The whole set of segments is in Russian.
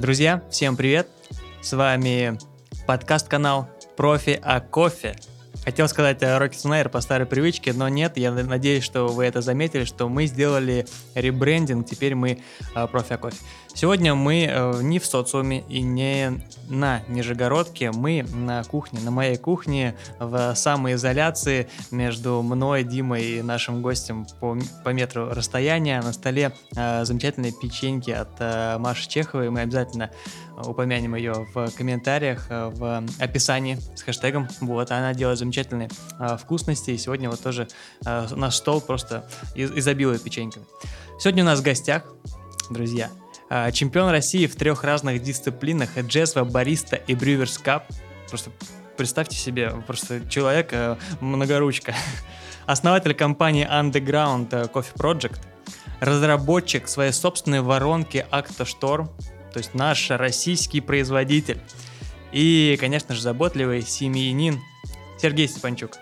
Друзья, всем привет! С вами подкаст-канал «Профи о кофе». Хотел сказать Rocket Snayer по старой привычке, но нет, я надеюсь, что вы это заметили, что мы сделали ребрендинг, теперь мы э, профи о кофе. Сегодня мы э, не в социуме и не на Нижегородке, мы на кухне, на моей кухне, в самоизоляции между мной, Димой и нашим гостем по, по метру расстояния. На столе э, замечательные печеньки от э, Маши Чеховой, мы обязательно упомянем ее в комментариях, э, в описании с хэштегом. Вот, она делает замечательные э, вкусности, и сегодня вот тоже э, наш стол просто из изобилует печеньками. Сегодня у нас в гостях, друзья, чемпион России в трех разных дисциплинах, Джесва, Бариста и Брюверс Кап. Просто представьте себе, просто человек э, многоручка. Основатель компании Underground Coffee Project, разработчик своей собственной воронки Actostorm, то есть наш российский производитель. И, конечно же, заботливый семьянин Сергей Степанчук.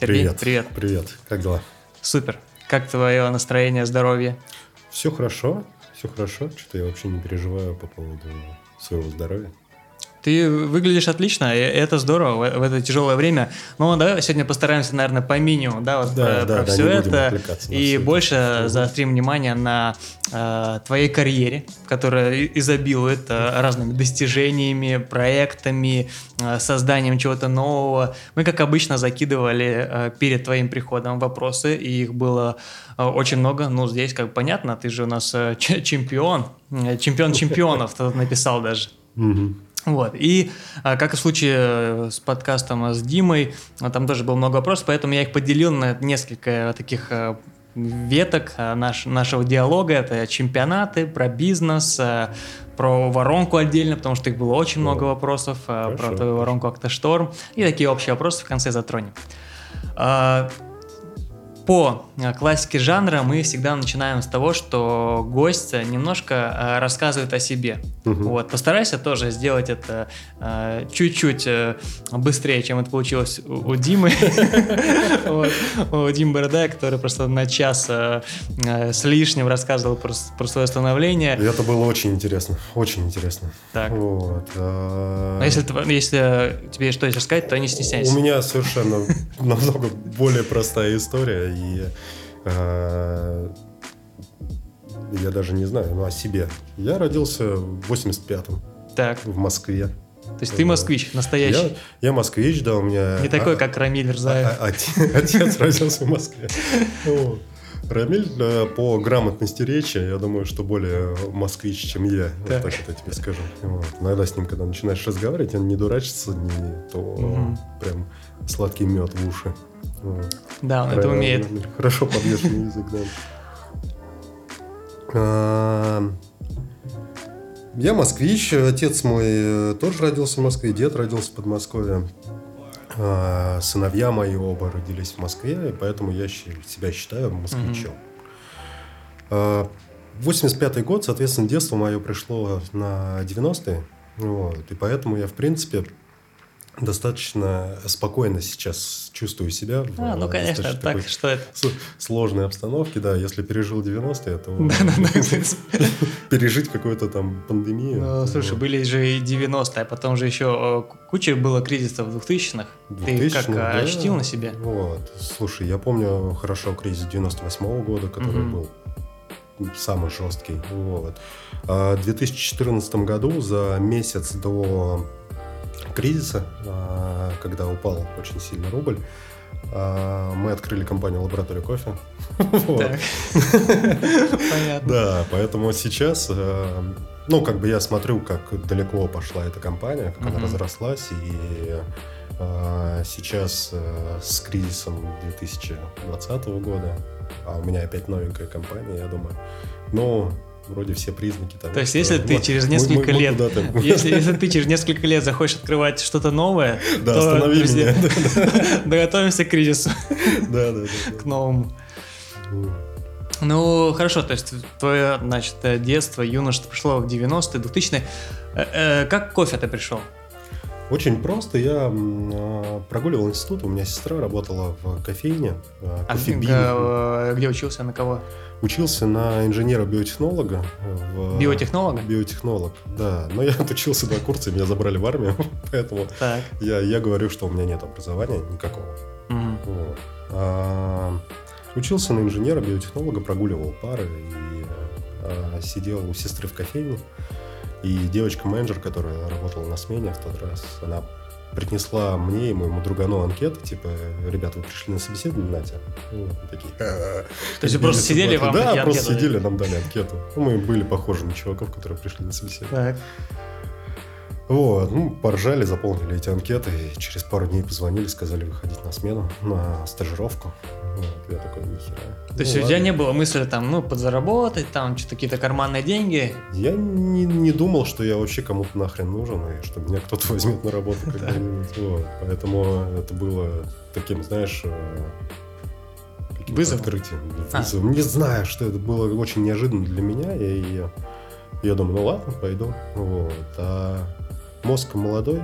Сергей, привет. Привет. Привет. Как дела? Супер. Как твое настроение, здоровье? Все хорошо, все хорошо. Что-то я вообще не переживаю по поводу своего здоровья. Ты выглядишь отлично, и это здорово в, в это тяжелое время. Но да, сегодня постараемся, наверное, по минимуму, да, вот да, про, да, про да, все это. И больше это. заострим внимание на э, твоей карьере, которая изобилует э, разными достижениями, проектами, э, созданием чего-то нового. Мы, как обычно, закидывали э, перед твоим приходом вопросы, и их было э, очень много. Ну, здесь, как понятно, ты же у нас э, чемпион, э, чемпион чемпионов, ты написал даже. Угу. Вот. И а, как и в случае э, с подкастом с Димой, а, там тоже было много вопросов, поэтому я их поделил на несколько таких э, веток э, наш, нашего диалога. Это чемпионаты, про бизнес, про воронку отдельно, потому что их было очень много вопросов, Хорошо. про твою воронку Актошторм. И такие общие вопросы в конце затронем. По э, классике жанра мы всегда начинаем с того, что гость немножко э, рассказывает о себе. Угу. Вот, постарайся тоже сделать это э, чуть-чуть быстрее, чем это получилось у Димы. У Димы Бородая, который просто на час с лишним рассказывал про свое становление. Это было очень интересно, очень интересно. Так. А если тебе что-то рассказать, то не стесняйся. У меня совершенно намного более простая история и э, я даже не знаю, ну о себе. Я родился в 85-м. Так. В Москве. То есть ты москвич, настоящий? Я, я москвич, да, у меня... Не такой, а, как Рамиль Рзаев. А, а, отец родился в Москве. Рамиль э, по грамотности речи, я думаю, что более москвич, чем я. Вот так вот я тебе скажу. Вот. Иногда с ним, когда начинаешь разговаривать, он не дурачится, не то угу. прям сладкий мед в уши. Да, он это умеет. Хорошо подвешенный язык, да. А, я москвич, отец мой э, тоже родился в Москве, дед родился в Подмосковье. А, сыновья мои оба родились в Москве, и поэтому я себя считаю москвичом. Mm-hmm. 85-й год, соответственно, детство мое пришло на 90-е. Вот, и поэтому я, в принципе, достаточно спокойно сейчас чувствую себя. В а, ну, конечно, так, что это? Сложной обстановке, да. Если пережил 90-е, то пережить какую-то там пандемию. Ну, слушай, были же и 90-е, а потом же еще куча было кризисов в 2000-х. Ты как ощутил на себе? Вот. Слушай, я помню хорошо кризис 98-го года, который был самый жесткий. Вот. А в 2014 году за месяц до кризиса, а, когда упал очень сильно рубль, а, мы открыли компанию «Лаборатория кофе». Понятно. Да, поэтому сейчас, э, ну, как бы я смотрю, как далеко пошла эта компания, как она разрослась, и сейчас с кризисом 2020 года, а у меня опять новенькая компания, я думаю, но вроде все признаки того. То есть, если ты через несколько мы, мы, лет, если, если ты через несколько лет захочешь открывать что-то новое, да, то, останови друзья, меня. Доготовимся к кризису. Да, да, да. К новому. Ну, хорошо, то есть твое, значит, детство, юношество пришло в 90-е, 2000-е. Э, э, как кофе ты пришел? Очень просто. Я а, прогуливал институт, у меня сестра работала в кофейне. а, А кофебине. э, где учился, на кого? Учился на инженера-биотехнолога. в- Биотехнолога? Биотехнолог, да. Но я отучился на курсе, меня забрали в армию, поэтому Так. я, я говорю, что у меня нет образования никакого. Мгм. Вот. А, учился на инженера-биотехнолога, прогуливал пары и а, сидел у сестры в кофейне. И девочка-менеджер, которая работала на смене в тот раз, она принесла мне и моему другану анкету, типа, ребята, вы пришли на собеседование, Натя? Ну, такие, «А-а-а». То есть вы просто сидели, вам Да, просто анкеты сидели, нам дали анкету. Ну, Мы были похожи на чуваков, которые пришли на собеседование. Вот, ну, поржали, заполнили эти анкеты, и через пару дней позвонили, сказали выходить на смену, на стажировку. Вот, я такой, нихера. То есть Ну, у тебя ладно. не было мысли там, ну, подзаработать, там, что-то какие-то карманные деньги? Я не, не думал, что я вообще кому-то нахрен нужен, и что меня кто-то возьмет на работу когда-нибудь. Вот. Поэтому это было таким, знаешь, э, Вызовом? открытием. А. Вызовом. Не знаю, что это было очень неожиданно для меня. И я, я думаю, ну ладно, пойду. Вот. А мозг молодой,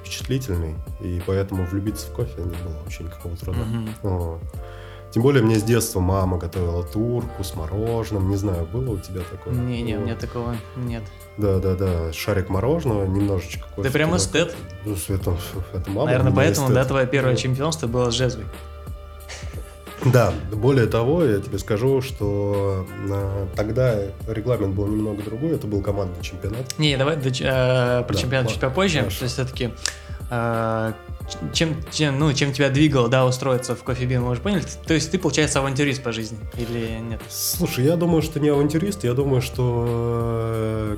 впечатлительный, и поэтому влюбиться в кофе не было вообще никакого труда. Мгм. Вот. Тем более мне с детства мама готовила турку с мороженым. Не знаю, было у тебя такое? Не-не, у меня такого нет. Да, да, да. Шарик мороженого, немножечко кофе. Ты прям эстет. Ну, это, это мама. Наверное, поэтому, эстет. да, твое первое чемпионство было с джезвой. Да, более того, я тебе скажу, что э, тогда регламент был немного другой. Это был командный чемпионат. Не, давай до э, про Да, чемпионат чуть попозже. хорошо. То есть все-таки чем, чем, ну, чем тебя двигало, да, устроиться в кофебин, мы уже поняли? То есть ты, получается, авантюрист по жизни или нет? Слушай, я думаю, что не авантюрист. Я думаю, что э,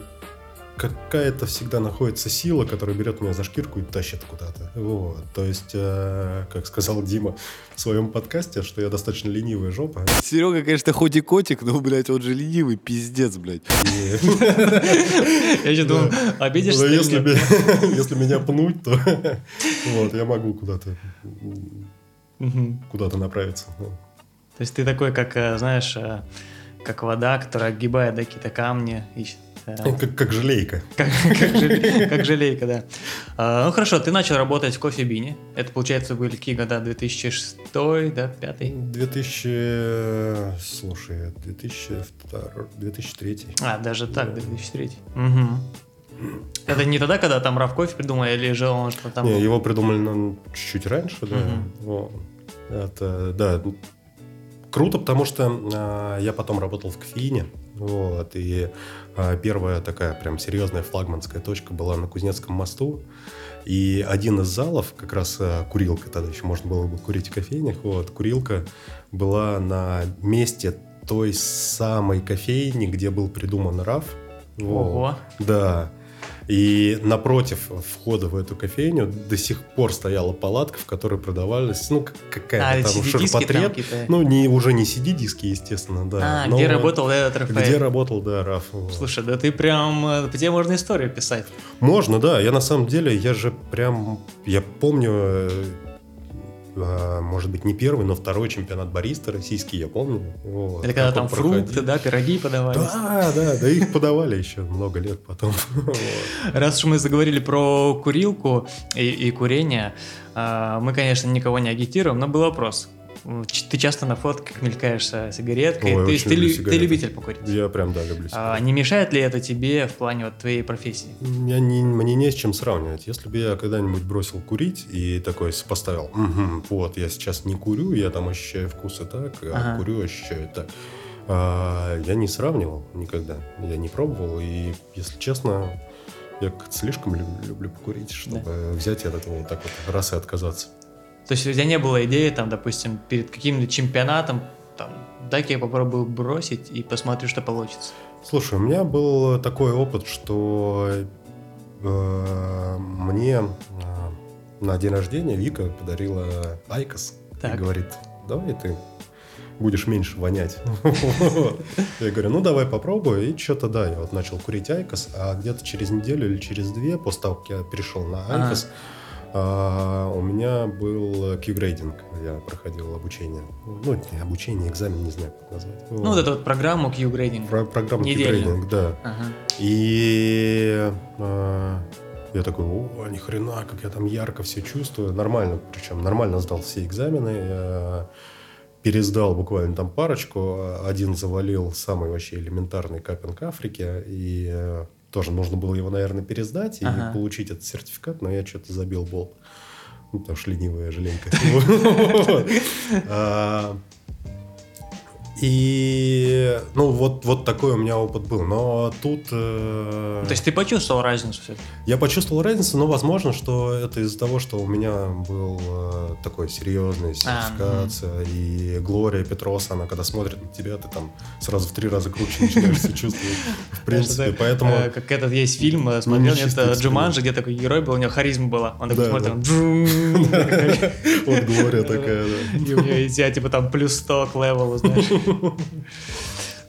какая-то всегда находится сила, которая берет меня за шкирку и тащит куда-то. Вот. То есть, э, как сказал Дима в своем подкасте, что я достаточно ленивая жопа. Серега, конечно, хоть и котик, но, блядь, он же ленивый, пиздец, блядь. Я еще думал, обидишься Но или если, меня- пнуть, то вот, я могу куда-то куда-то направиться. Ну, То есть ты такой, как, э, знаешь, э, как вода, которая огибает какие-то камни, ищет. Э, Как, как желейка. Как, как желе- как желейка, да. А, ну хорошо, ты начал работать в кофебине. Это, получается, были какие года? 2006, да, 5 2000... Слушай, 2002... 2003. А, даже так, 2003. Мгм. Это не тогда, когда там Рав кофе придумали, или же он что там... Не, его придумали ну, чуть-чуть раньше, да. Это, да, ну, круто, потому что а, я потом работал в кофеине, вот, и а, первая такая прям серьезная флагманская точка была на Кузнецком мосту, и один из залов, как раз а, курилка, тогда еще можно было бы курить в кофейнях, вот, курилка была на месте той самой кофейни, где был придуман РАФ. Вот. Ого. Да. И напротив входа в эту кофейню до сих пор стояла палатка, в которой продавались, ну, к- А, какая-то там там ширпотреб. какие-то. Ну, не, уже не CD-диски, естественно, да. а, но где работал этот Рафаэль? Где работал, да, Раф. Слушай, да ты прям... э, тебе можно историю писать. Можно, да. Я на самом деле, я же прям, я помню, э, может быть, не первый, но второй чемпионат бариста российский, я помню. Вот, Это когда там проходил. фрукты, да, пироги подавались. Да, да, да, их подавали еще много лет потом. Раз уж мы заговорили про курилку и, и курение, а, мы, конечно, никого не агитируем, но был вопрос. Ты часто на фотках мелькаешь с сигареткой, Ой, то есть ты, люблю ты любитель покурить. Я прям, да, люблю А, сигареты. не мешает ли это тебе в плане вот твоей профессии? Я не, мне не с чем сравнивать. Если бы я когда-нибудь бросил курить и такой сопоставил, «Мгм, вот, я сейчас не курю, я там ощущаю вкусы так, а Ага. курю, ощущаю так. А, я не сравнивал никогда. Я не пробовал. И, если честно, я слишком лю- люблю покурить, чтобы взять и от этого вот так вот раз и отказаться. То есть у тебя не было идеи, там, допустим, перед каким-нибудь чемпионатом, там, дай-ка я попробую бросить и посмотрю, что получится. Слушай, у меня был такой опыт, что э, мне э, на день рождения Вика подарила IQOS Так. и говорит, давай ты будешь меньше вонять. Я говорю, ну давай попробую. И что-то да, я вот начал курить IQOS, а где-то через неделю или через две, после того, как я перешел на Ага. IQOS, а, у меня был Q-grading, я проходил обучение. Ну, не обучение, экзамен, не знаю, как назвать. Ну, вот эту вот программу Q-grading. Про- программа Недельную. Q-grading, да. Ага. И э, Я такой, о, ни хрена, как я там ярко все чувствую. Нормально, причем нормально сдал все экзамены. Я пересдал буквально там парочку. Один завалил самый вообще элементарный капинг Африки. И э, тоже нужно было его, наверное, пересдать и Ага. получить этот сертификат, но я что-то забил болт. Ну, потому что ленивая. Вот. А, И, ну, вот, вот такой у меня опыт был. Но тут... э, То есть ты почувствовал разницу все я почувствовал разницу, но возможно, что это из-за того, что у меня был э, такой серьезный сертификация, и Глория Петрос, она когда смотрит на тебя, ты там сразу в три раза круче начинаешь себя чувствовать. В принципе, поэтому... Э, Как этот есть фильм, э, смотрел, Ну, это. Джуманджи, где такой герой был, у него харизма была. Он такой смотрит. Вот Глория такая, да. И у тебя типа там плюс 100 к левелу, знаешь.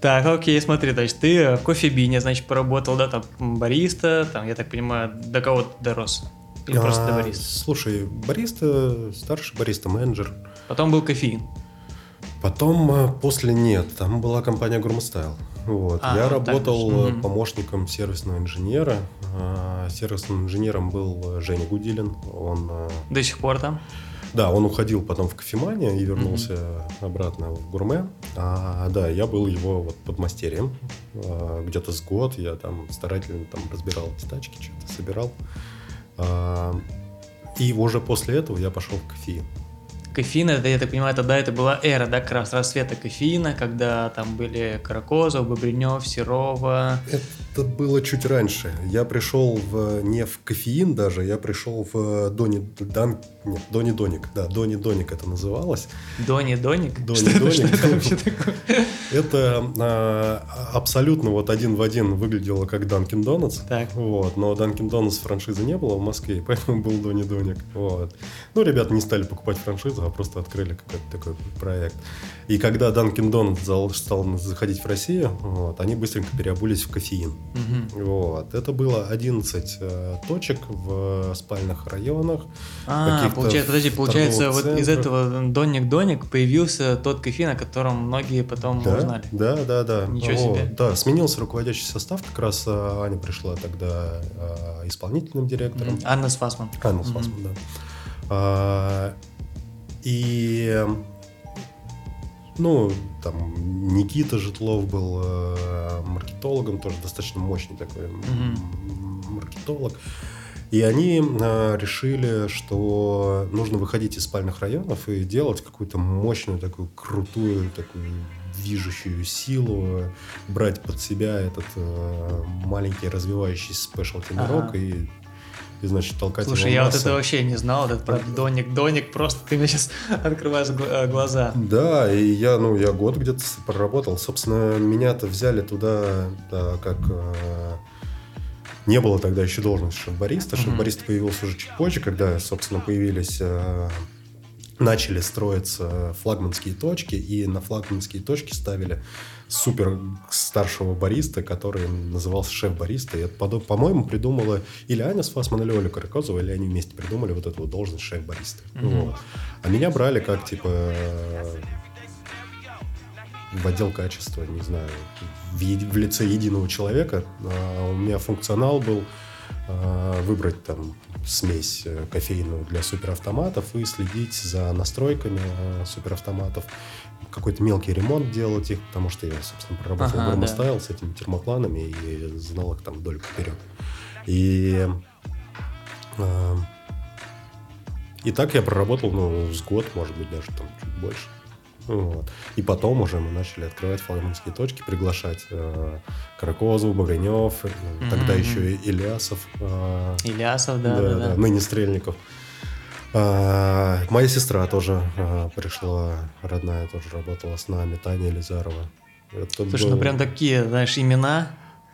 Так, окей, смотри, есть ты в кофебине, значит, поработал, да, там, бариста, там, я так понимаю, до кого ты дорос? Или просто до А, бариста? Слушай, бариста, старший бариста, менеджер. Потом был кофеин. Потом а, после нет, там была компания Gourmet Вот. А, Я так работал э, Мгм. помощником сервисного инженера. А, Сервисным инженером был э, Женя Гудилин. Он, э, До сих пор там. да, он уходил потом в кофеманию и вернулся обратно в гурме. А, да, я был его вот подмастерьем. А, где-то с год я там старательно там разбирал эти тачки, что-то собирал. А, и уже после этого я пошел в кофеин. Кофеин, это, я так понимаю, тогда это была эра, да, как раз расцвета кофеина, когда там были Каракозов, Бобринев, Серова. Это было чуть раньше. Я пришел в, не в кофеин даже, я пришел в Дони Дан, нет, Дони Доник. Да, Дони Доник это называлось. Дони Доник? Дони что, это- Доник. что это вообще такое? Это а, абсолютно вот один в один выглядело как Данкин Донатс. Так. Вот, но Данкин Донатс франшизы не было в Москве, поэтому был Дони Доник. Вот. Ну, ребята не стали покупать франшизу, а просто открыли какой-то такой проект. И когда Данкин Донатс стал заходить в Россию, вот, они быстренько переобулись в кофеин. Мгм. Вот. Это было 11 э, точек в спальных районах. А, получается, подожди, получается, вот из этого Доник-Доник появился тот кофеин, о котором многие потом Да, узнали. да, да, да. Ничего Вот. себе. Да, сменился руководящий состав. Как раз э, Аня пришла тогда э, исполнительным директором. Мгм. Анна Свасман. Анна. Свасман, да. А, и ну, там Никита Житлов был э, маркетологом, тоже достаточно мощный такой м, маркетолог. И они э, решили, что нужно выходить из спальных районов и делать какую-то мощную, такую крутую, такую движущую силу, брать под себя этот э, маленький развивающийся спешлти мирок Ага. и, и, значит, толкать Слушай, я вот массы. это вообще не знал, этот про Доник-Доник, просто ты мне сейчас открываешь э, глаза. Да, и я, ну, я год где-то проработал. Собственно, меня-то взяли туда, да, как... э, не было тогда еще должности шеф-бариста. Шеф-барист появился уже чуть позже, когда, собственно, появились... э, начали строиться флагманские точки, и на флагманские точки ставили супер старшего бариста, который назывался шеф-бариста. И это, по-моему, придумала или Аня Сфасман, или Оля Каракозова, или они вместе придумали вот эту вот должность шеф-бариста. Мгм. Вот. А меня брали как, типа, в отдел качества, не знаю, в, еди- в лице единого человека. А, у меня функционал был а, выбрать там смесь э, кофейную для суперавтоматов и следить за настройками э, суперавтоматов, какой-то мелкий ремонт делать их, потому что я, собственно, проработал Ага, да. Style с этими термопланами и знал их там вдоль и поперек. И а, и так я проработал, ну, с год, может быть, даже там чуть больше. Вот. И потом уже мы начали открывать флагманские точки, приглашать э, Каракозов, Багренев, э, тогда еще и Ильясов, э, Ильясов, да, да, да. ныне Стрельников. А, моя сестра тоже а, пришла, родная тоже работала с нами, Таня Елизарова. Это Слушай, ну был- прям такие, знаешь, имена.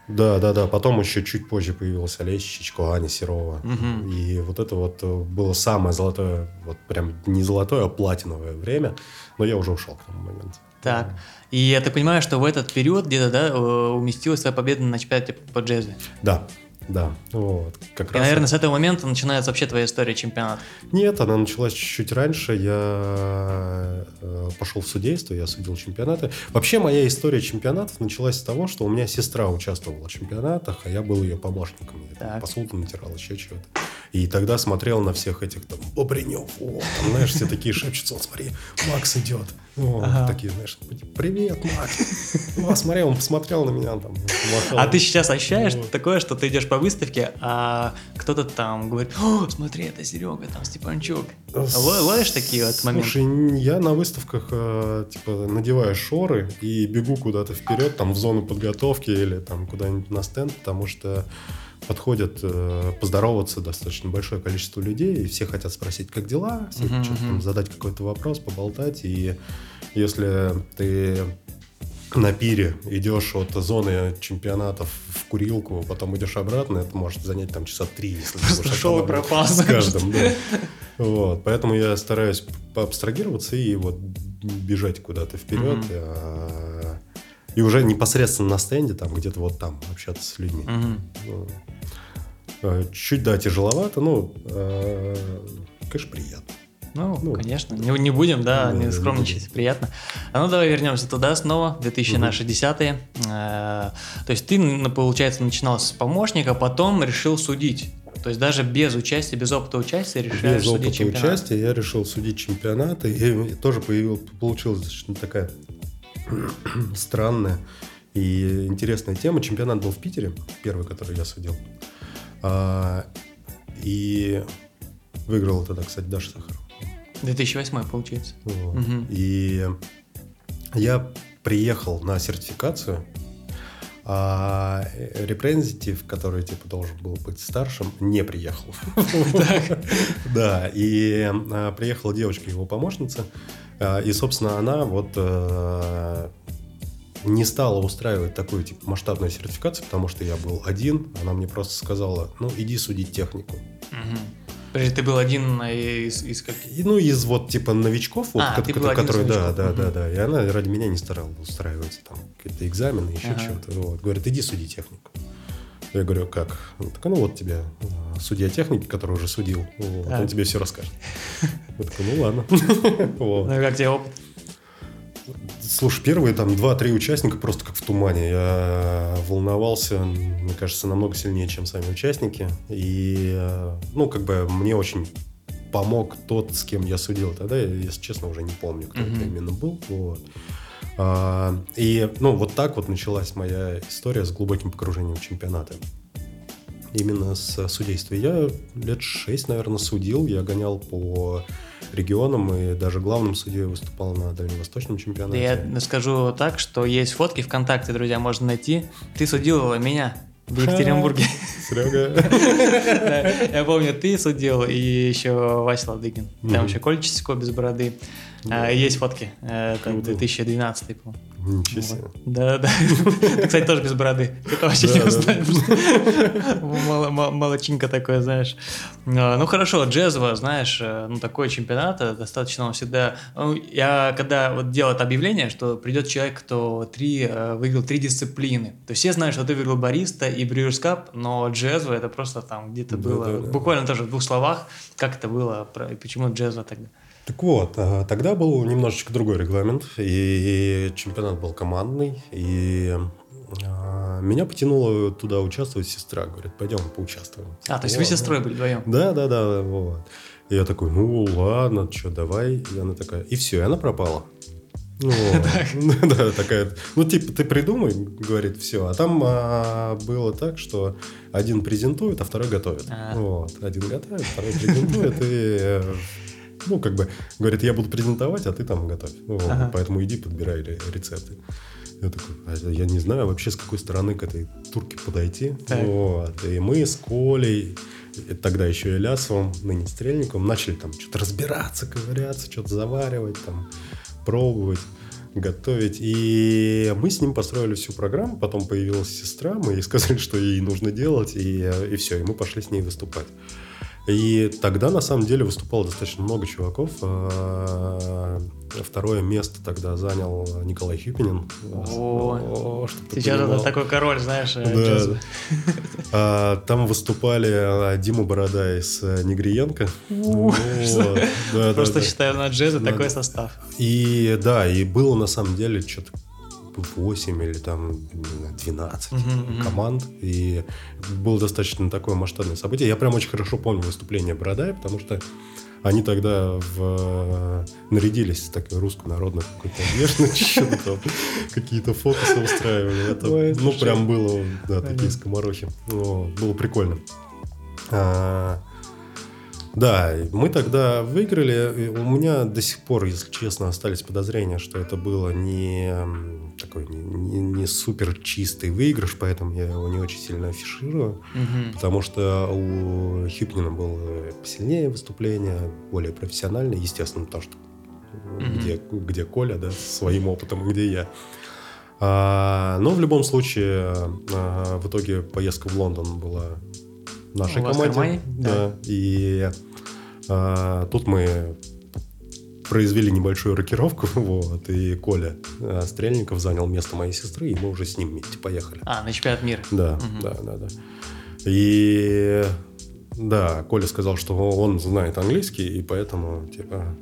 Да, да, да. Потом еще чуть позже появился Олеся Чичко, Аня Серова. Мгм. И вот это вот э, было самое золотое, вот прям не золотое, а платиновое время. Но я уже ушел к тому моменту. Так. И я так понимаю, что в этот период где-то, да, э, уместилась твоя победа на чемпионате по джезве. Да. Да, вот. Как И, раз наверное, с этого момента начинается вообще твоя история чемпионата. Нет, она началась чуть-чуть раньше. Я э, пошел в судейство, я судил чемпионаты. Вообще моя история чемпионатов началась с того, что у меня сестра участвовала в чемпионатах, а я был ее помощником. Я там Так. посуду натирал, еще чего-то. И тогда смотрел на всех этих там Бобринев, о, там, знаешь, все такие шепчутся, вот смотри, Макс идет. О, Ага. Такие, знаешь, привет, Макс. О, смотри, он посмотрел на меня там. помахал. А ты сейчас ощущаешь Вот. такое, что ты идешь по выставке, а кто-то там говорит, о, смотри, это Серега, там Степанчук. Ло- Ловишь такие вот моменты? Слушай, я на выставках э, типа надеваю шоры и бегу куда-то вперед, там в зону подготовки или там куда-нибудь на стенд, потому что подходят э, поздороваться достаточно большое количество людей, и все хотят спросить, как дела, все Мгм, что-то там мгм. задать какой-то вопрос, поболтать, и если ты на пире идешь от зоны чемпионатов в курилку, потом идешь обратно, это может занять там часа три, если ты Просто будешь шел и пропал, С каждым, да. Вот, поэтому я стараюсь поабстрагироваться и вот бежать куда-то вперед. Мгм. а, И уже непосредственно на стенде, там где-то вот там общаться с людьми. Ну, э, Чуть, да, тяжеловато, ну, э, конечно, приятно. Ну, Ну, конечно, не, не будем, да, не не скромничать, приятно. А ну давай вернемся туда снова, 2010 Э, То есть ты, получается, начинал с помощника, потом решил судить. То есть даже без участия, без опыта участия решаешь Без опыта чемпионат. участия я решил судить чемпионаты. И тоже появил, получилась достаточно такая странная и интересная тема. Чемпионат был в Питере, первый, который я судил. А, и выиграл тогда, кстати, Даша Сахарова. 2008 получается. Вот. Мгм. И я приехал на сертификацию, а репрезентатив, который типа должен был быть старшим, не приехал. Да, и а, приехала девочка, его помощница, а, и, собственно, она вот э, не стала устраивать такую типа масштабную сертификацию, потому что я был один, она мне просто сказала, ну, иди судить технику. Подожди, ты был один из, из как- И, ну, из вот типа новичков, вот, А, ты был один из которые, да, да, да, да. И она ради меня не старалась устраивать там какие-то экзамены, еще Ага. что-то. Вот. Говорит, иди суди технику. Я говорю, как? Она такая, ну вот тебе а, судья техники, который уже судил, вот, Так. он тебе все расскажет. Я такой, ну ладно. Ну, как тебе опыт? Слушай, первые там два-три участника просто как в тумане. Я волновался, мне кажется, намного сильнее, чем сами участники. И, э, ну, как бы мне очень помог тот, с кем я судил тогда. Я, если честно, уже не помню, кто Мгм. это именно был. Вот. А, и, ну, вот так вот началась моя история с глубоким погружением в чемпионаты. Именно с судейства. Я лет шесть, наверное, судил. Я гонял по регионам и даже главным судьей выступал на Дальневосточном Да чемпионате. я скажу так, что есть фотки ВКонтакте, друзья, можно найти. Ты судил меня в Екатеринбурге. Серега. Я помню, ты судил, и еще Вася Ладыгин. Там еще Коля Чистяков без бороды. А, Есть фотки. Э, Это Круто. 2012, по-моему. Ничего себе. Да, да. Ты, кстати, тоже без бороды. Ты вообще не узнаешь. Молодчинка такое, знаешь. А, Ну хорошо, джезово, знаешь, э, ну такой чемпионат, э, достаточно он всегда... ну, Я когда вот делал это объявление, что придет человек, кто три, э, выиграл три дисциплины. То есть все знают, что ты выиграл бариста и Брюерс Кап, но джезово это просто там где-то было, буквально тоже в двух словах, как это было, и почему джезово тогда. Так вот, а, тогда был немножечко другой регламент, и чемпионат был командный, и а, меня потянула туда участвовать сестра, говорит, пойдем поучаствуем. А, то есть вы Ладно. сестрой были вдвоем? Да, да, да, вот. И я такой, ну ладно, что, давай. И она такая, и все, и она пропала. Ну. Да, такая, ну типа ты придумай, говорит, все. А там а, было так, что один презентует, а второй готовит. Вот, один готовит, второй презентует и э, ну, как бы, говорит, я буду презентовать, а ты там готовь. Ну, Ага. Поэтому иди подбирай ре- рецепты. Я такой, «А я не знаю вообще, с какой стороны к этой турке подойти. Так. Вот. И мы с Колей, тогда еще и Лясовым, ныне Стрельниковым, начали там что-то разбираться, ковыряться, что-то заваривать, там, пробовать готовить. И мы с ним построили всю программу. Потом появилась сестра, мы ей сказали, что ей нужно делать, и, э, и все, и мы пошли с ней выступать. И тогда, на самом деле, выступало достаточно много чуваков. А, Второе место тогда занял Николай Хюпинин. О, Сейчас понимал. это такой король, знаешь, э, Да. А, Там выступали а, Дима Бородай с э, Негриенко. Вот. Да, да, Просто да. считаю, на джезе такой состав. И да, и было на самом деле что-то 8 или там не знаю, 12 Мгм, мгм. команд. И было достаточно такое масштабное событие. Я прям очень хорошо помню выступление Бородая, потому что они тогда в... нарядились в такую русскую народную какую-то одежду, какие-то фокусы устраивали. Это, Ой, ну, прям было, да, такие скоморохи. Было прикольно. А, да, мы тогда выиграли. У меня до сих пор, если честно, остались подозрения, что это было не такой не, не- не супер чистый выигрыш, поэтому я его не очень сильно афиширую. Мгм. Потому что у Хюпнина было посильнее выступление, более профессиональное, естественно, потому что Мгм. где, где Коля, да, со своим опытом, где я. А, но в любом случае, а, в итоге поездка в Лондон была нашей У вас команде. кармане? Да. И а, тут мы произвели небольшую рокировку, вот, и Коля а, Стрельников занял место моей сестры, и мы уже с ним вместе поехали. А, на чемпионат мира. Да, Мгм. да, да, да. И да, Коля сказал, что он знает английский, и поэтому, типа...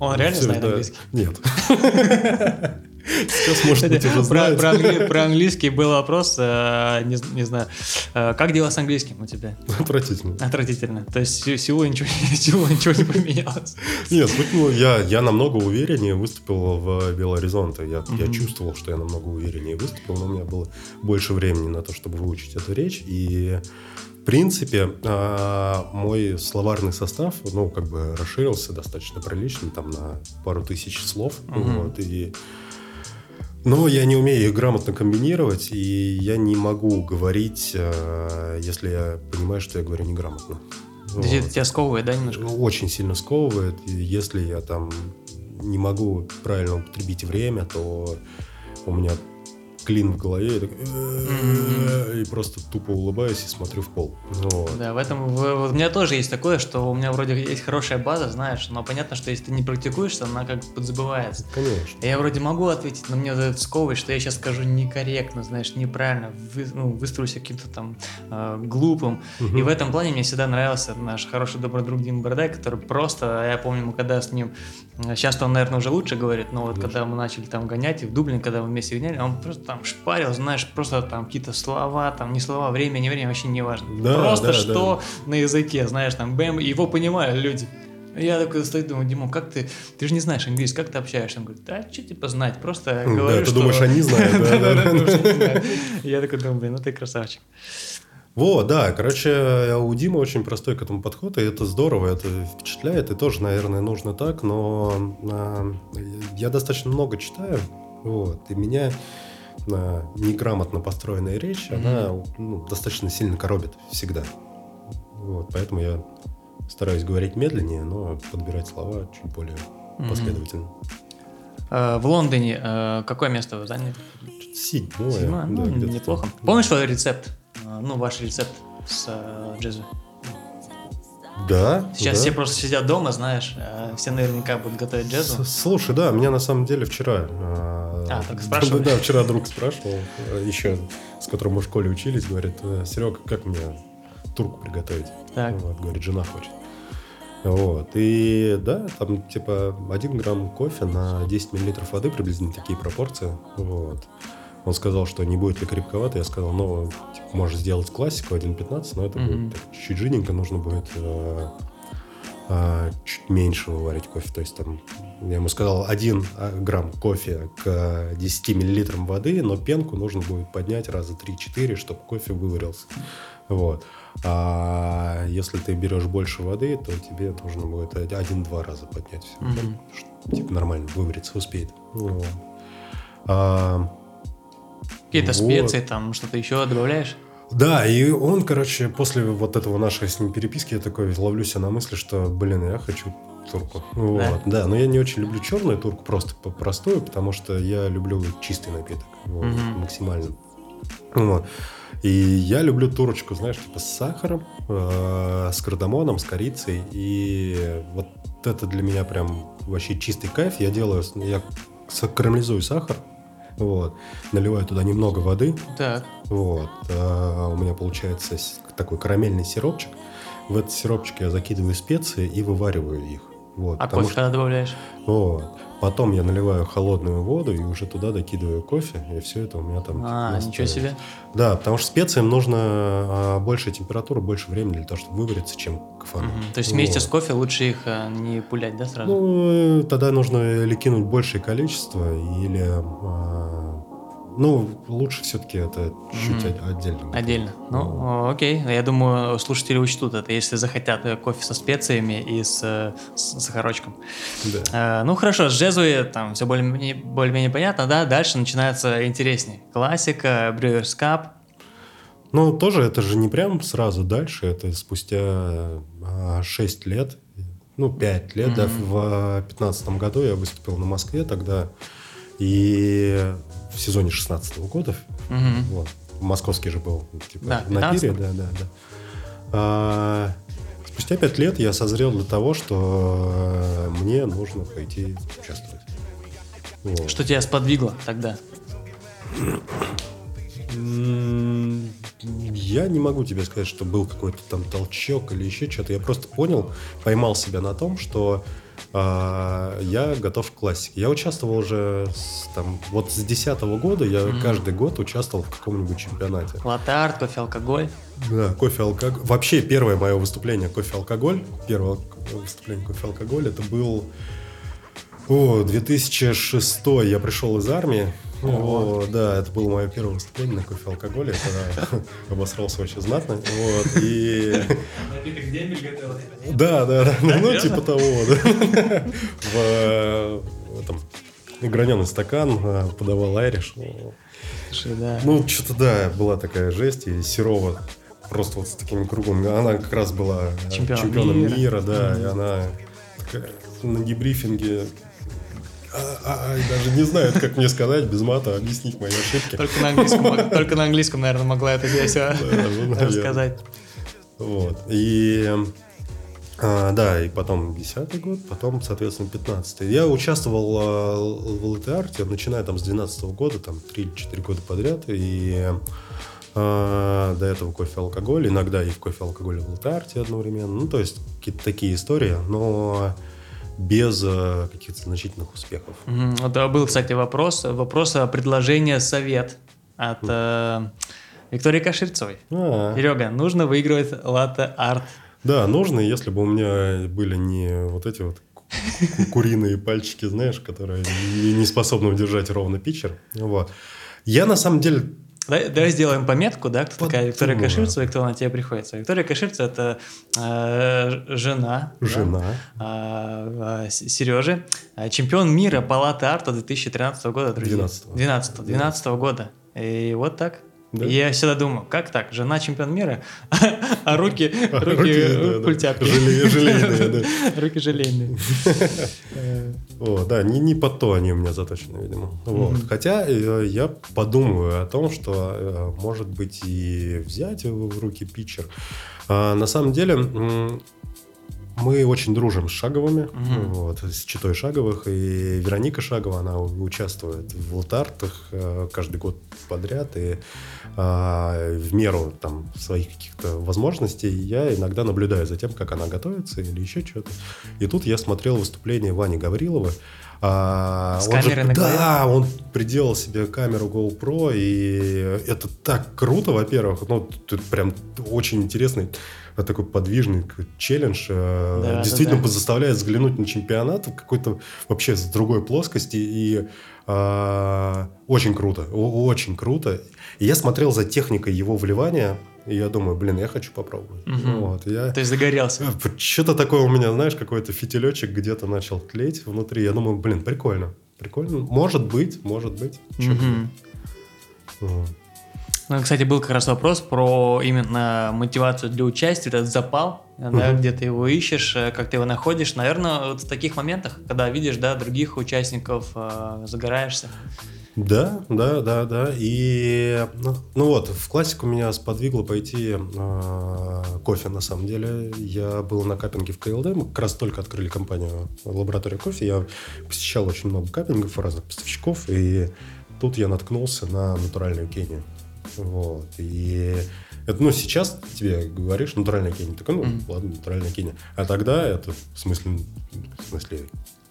Он реально всё, знает да. английский? Нет. Сейчас, может быть, уже про, про англи- про английский был вопрос, э, не, не знаю, э, как дела с английским у тебя? Отвратительно. Отвратительно. То есть с- силу ничего, силу ничего не поменялось. Нет, ну, ну, я, я намного увереннее выступил в Белоризонте. Я, я Мгм. чувствовал, что я намного увереннее выступил, но у меня было больше времени на то, чтобы выучить эту речь. И, в принципе, а, мой словарный состав, ну, как бы расширился достаточно прилично, там, на пару тысяч слов. Мгм. Вот, и... Но я не умею их грамотно комбинировать, и я не могу говорить, а, если я понимаю, что я говорю неграмотно. То есть Вот. это тебя сковывает, да, немножко? Ну, очень сильно сковывает. И если я там не могу правильно употребить время, то у меня клин в голове, такой, «Э-э-э», и просто тупо улыбаюсь и смотрю в пол. Вот. Да, в этом в- вот у меня тоже есть такое, что у меня вроде есть хорошая база, знаешь, но понятно, что если ты не практикуешься, она как бы подзабывается. Конечно. Я вроде могу ответить, но мне вот сковывает, что я сейчас скажу некорректно, знаешь, неправильно, вы, ну, выстроюсь каким-то там э, глупым. Мгм. И в этом плане мне всегда нравился наш хороший добрый друг Дима Бородай, который просто, я помню, мы когда с ним, сейчас он, наверное, уже лучше говорит, но вот Лучше. когда мы начали там гонять, и в Дублин, когда мы вместе гоняли, он просто там шпарил, знаешь, просто там какие-то слова, там не слова, время, не время, вообще не важно. Да, просто да, что на языке, знаешь, там бэм, его понимают люди. Я такой стою, думаю, Дима, как ты, ты же не знаешь английский, как ты общаешься? Он говорит, да, что типа знать, просто Да, говорю, ты что... думаешь, они знают, да, да, да. Я такой думаю, блин, ну ты красавчик. Вот, да, короче, у Димы очень простой к этому подход, и это здорово, это впечатляет, и тоже, наверное, нужно так, но а, я достаточно много читаю, вот, и меня а, неграмотно построенная речь, Мгм. она ну, достаточно сильно коробит всегда. Вот, поэтому я стараюсь говорить медленнее, но подбирать слова чуть более Мгм. последовательно. Э, В Лондоне э, какое место вы заняли? Седьмое. Седьмое? да, Ну, где-то неплохо. там. Помнишь свой рецепт? Э, Ну, ваш рецепт с э, джезу? Да. Сейчас да. все просто сидят дома, знаешь, э, все наверняка будут готовить джезу. Слушай, да, меня на самом деле вчера... А, А, так спрашивали? Да, вчера друг спрашивал, э, еще с которым мы в школе учились, говорит, Серега, как мне турку приготовить? Так. Вот, говорит, жена хочет. Вот, и да, там типа 1 грамм кофе на 10 миллилитров воды, приблизительно такие пропорции, вот. Он сказал, что не будет ли крепковато, я сказал, ну, типа, можешь сделать классику 1.15, но это Мгм. будет так, чуть-чуть жиденько, нужно будет э, а, чуть меньше выварить кофе. То есть там, я ему сказал, 1 грамм кофе к 10 миллилитрам воды, но пенку нужно будет поднять раза 3-4, чтобы кофе выварился. Вот. А если ты берешь больше воды, то тебе нужно будет один-два раза поднять. Мгм. Чтоб, типа нормально вывариться успеет. Вот. А, Какие-то Вот. специи, там что-то еще добавляешь? Да, и он, короче, после вот этого нашей с ним переписки, я такой ловлю себя на мысли, что, блин, я хочу турку. Вот, да. но я не очень люблю черную турку, просто простую, потому что я люблю чистый напиток. Вот, Мгм. максимально. Вот. И я люблю турочку, знаешь, типа с сахаром, э, с кардамоном, с корицей. И вот это для меня прям вообще чистый кайф. Я делаю, я карамелизую сахар, вот, наливаю туда немного воды, Так. вот, а у меня получается такой карамельный сиропчик. В этот сиропчик я закидываю специи и вывариваю их. Вот, А кофе когда добавляешь? вот. Потом я наливаю холодную воду и уже туда докидываю кофе, и все это у меня там... А, настаивается. ничего себе. Да, потому что специям нужно а, большая температура, больше времени для того, чтобы вывариться, чем кофе. Мгм. То есть вместе с кофе лучше их а, не пулять, да, сразу? Ну, э, тогда нужно или кинуть большее количество, или... а, ну, лучше все-таки это чуть о- отдельно. Отдельно. Ну, о, окей. Я думаю, слушатели учтут это, если захотят э, кофе со специями и с, э, с сахарочком. Да. Э, ну хорошо, с джезвой там все более-менее, более-менее понятно, да? Дальше начинается интереснее. Классика, Brewers Cup. Ну, тоже это же не прям сразу дальше, это спустя 6 лет, ну, 5 лет, да, Мгм. в 2015 году я выступил на Москве тогда, и в сезоне 16 года, Мгм. вот, московский же был, типа, Да, на 15-м. пире, да, да, да. А, спустя 5 лет я созрел для того, что э, мне нужно пойти участвовать. Вот. Что тебя сподвигло тогда? Я не могу тебе сказать, что был какой-то там толчок или еще что-то. Я просто понял, поймал себя на том, что а, я готов к классике. Я участвовал уже с, там, вот с 2010 года, я Мгм. каждый год участвовал в каком-нибудь чемпионате. Латте-арт, кофе, алкоголь. Да, кофе, алкоголь. Вообще первое мое выступление кофе-алкоголь, первое выступление кофе-алкоголь, это был о, 2006 я пришел из армии. О, да, это было мое первое выступление на кофе-алкоголе. Я обосрался очень знатно. Вот, и... Напиток демель готовил. Да, да, да, ну типа того, да. В этом граненый стакан э, подавал Айриш. Ну, что-то да, была такая жесть, и Серова просто вот с таким кругом, она как раз была Чемпион чемпионом мира. да, и она на дебрифинге а, а, а, даже не знает, как мне сказать без мата, объяснить мои ошибки. Только на английском, только на английском, наверное, могла это здесь ну, рассказать. Вот. И а, да, и потом 10 год, потом, соответственно, 15 Я участвовал а, в латте-арте, начиная там с 12 года, там 3-4 года подряд, и а, до этого кофе-алкоголь, иногда и в кофе-алкоголе в латте-арте одновременно, ну, то есть какие-то такие истории, но без а, каких-то значительных успехов. Вот а, был, кстати, вопрос. Вопрос о предложение совет от э, Виктории Каширцевой. А, Серега, нужно выигрывать латте-арт. Да, нужно, если бы у меня были не вот эти вот ку- ку- куриные пальчики, знаешь, которые не, не способны удержать ровно питчер. Вот. Я на самом деле... Давай, давай сделаем пометку, да, кто такая Виктория Подумала. Каширцева и кто на тебя приходится. Виктория Каширцева – это э, жена. да, Жена. а, а, С- Сережи, а, чемпион мира по латте-арту 2013 года, друзья. 12-го. 12 12 года. И вот так. Да. И Я всегда думаю, как так? Жена чемпион мира, а руки, А, руки руки, культяпки. Желе- желейные, да. Руки желейные. О, да, не, не под то они у меня заточены, видимо. Вот. Хотя э, я подумаю о том, что э, может быть и взять в руки питчер. А, на самом деле мы очень дружим с Шаговыми, Мгм. вот, с читой Шаговых, и Вероника Шагова, она участвует в лутартах э, каждый год подряд, и а, в меру там своих каких-то возможностей я иногда наблюдаю за тем, как она готовится или еще что-то. И тут я смотрел выступление Вани Гаврилова. а, С он же- на? Да, он приделал себе камеру GoPro, и это так круто, во-первых. Ну, тут прям очень интересный такой подвижный челлендж. э, Да, да, Действительно да. заставляет взглянуть на чемпионат в какой-то вообще с другой плоскости. И а, очень круто, очень круто. И я смотрел за техникой его вливания, и я думаю, блин, я хочу попробовать. Мгм. Вот, я... То есть загорелся. Что-то такое у меня, знаешь, какой-то фитилечек где-то начал тлеть внутри. Я думаю, блин, прикольно. Прикольно. Может быть, может быть. Мгм. Вот. Ну, кстати, был как раз вопрос про именно мотивацию для участия, этот запал, да, Мгм. где ты его ищешь, э, как ты его находишь. Наверное, вот в таких моментах, когда видишь, да, других участников, э, загораешься. Да, да, да, да. И ну, ну вот, в классику меня сподвигло пойти э, кофе, на самом деле. Я был на каппинге в КЛД, мы как раз только открыли компанию «Лаборатория кофе». Я посещал очень много каппингов разных поставщиков, и тут я наткнулся на натуральную Кению. Вот. И это, ну, сейчас тебе говоришь натуральная Кения. Такой, ну, Мгм. ладно, натуральная Кения. А тогда это, в смысле, в смысле,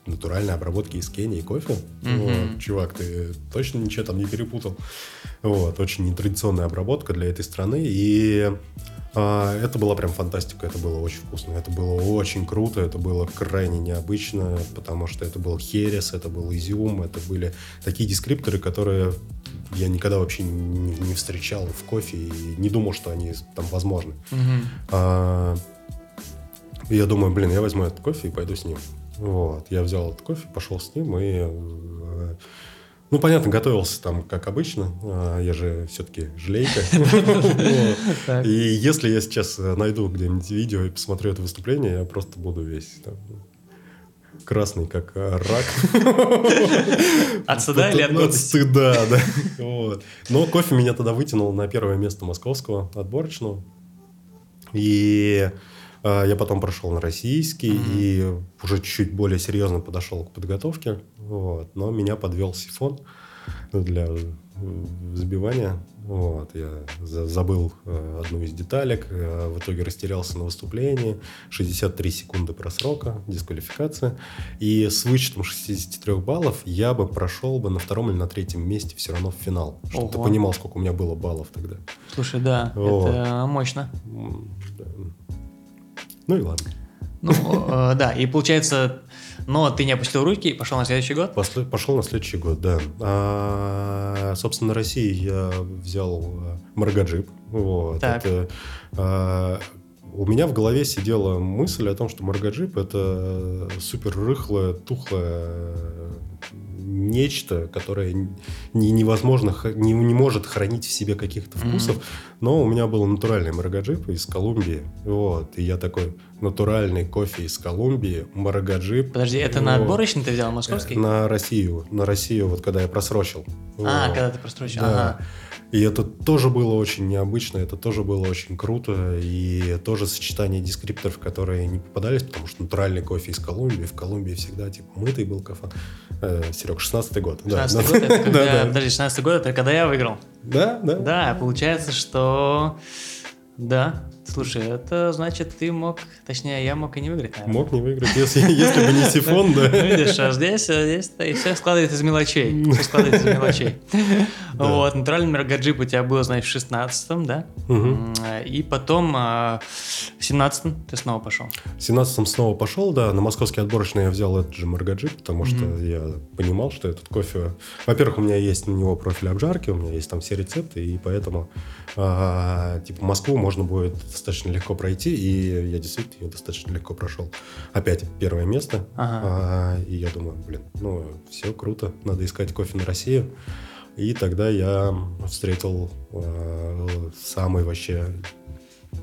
натуральной обработки из Кении кофе. Мгм. Вот, чувак, ты точно ничего там не перепутал. Вот, очень нетрадиционная обработка для этой страны. И а, это была прям фантастика, это было очень вкусно, это было очень круто, это было крайне необычно, потому что это был херес, это был изюм, это были такие дескрипторы, которые я никогда вообще не, не встречал в кофе и не думал, что они там возможны. Мгм. А, я думаю, блин, я возьму этот кофе и пойду с ним. Вот, я взял этот кофе, пошел с ним и, э, ну, понятно, готовился там, как обычно. А, Я же все-таки. Так. И если я сейчас э, найду где-нибудь видео и посмотрю это выступление, я просто буду весь красный, как э, рак. От стыда или от От гордости? стыда, да. Но кофе меня тогда вытянул на первое место московского отборочного. И э, я потом прошел на российский и уже чуть более серьезно подошел к подготовке. Вот. Но меня подвел сифон для э, взбивания. Вот. Я за- забыл э, одну из деталек. э, в итоге растерялся на выступлении. 63 секунды просрока, дисквалификация. И с вычетом 63 баллов я бы прошел бы на втором или на третьем месте все равно в финал. Чтобы ты Ого. понимал, сколько у меня было баллов тогда. Слушай, да, Вот. это мощно. М, да. Ну и ладно. Ну, э, да, и получается, но ты не опустил руки и пошел на следующий год? После- пошел на следующий год, да. А, собственно, на России я взял э, Маргаджип. Вот. Так. Это, а, у меня в голове сидела мысль о том, что Маргаджип это супер рыхлое, тухлое нечто, которое не, невозможно, не, не может хранить в себе каких-то вкусов. Но у меня был натуральный Марагаджип из Колумбии. Вот. И я такой, натуральный кофе из Колумбии, Марагаджип. Подожди, это на Вот. отборочный ты взял московский? На Россию. На Россию, вот когда я просрочил. А, Вот. когда ты прострочил. Да. Ага. И это тоже было очень необычно, это тоже было очень круто. И тоже сочетание дескрипторов, которые не попадались, потому что натуральный кофе из Колумбии. В Колумбии всегда типа мытый был кофе. Э, Серег, 16-й год. Да, 16 да. год, это когда... Да, да. Подожди, 16 год, это когда я выиграл. Да, да. Да, получается, что... Да, слушай, это значит, ты мог... Точнее, я мог и не выиграть, наверное. Мог не выиграть, если, если бы не сифон, Ну, да. видишь, а здесь, а здесь все складывается из мелочей. Все складывается из мелочей. Вот, натуральный мергаджип у тебя был, значит, в 16-м, да? И потом а, в 17-м ты снова пошел. В 17-м снова пошел, да, на московский отборочный я взял этот же Маргаджип, потому что я понимал, что этот кофе... Во-первых, у меня есть на него профиль обжарки, у меня есть там все рецепты, и поэтому а, типа Москву можно будет достаточно легко пройти, и я действительно ее достаточно легко прошел. Опять первое место, Ага. А, и я думаю, блин, ну все круто, надо искать кофе на Россию. И тогда я встретил э, самый вообще,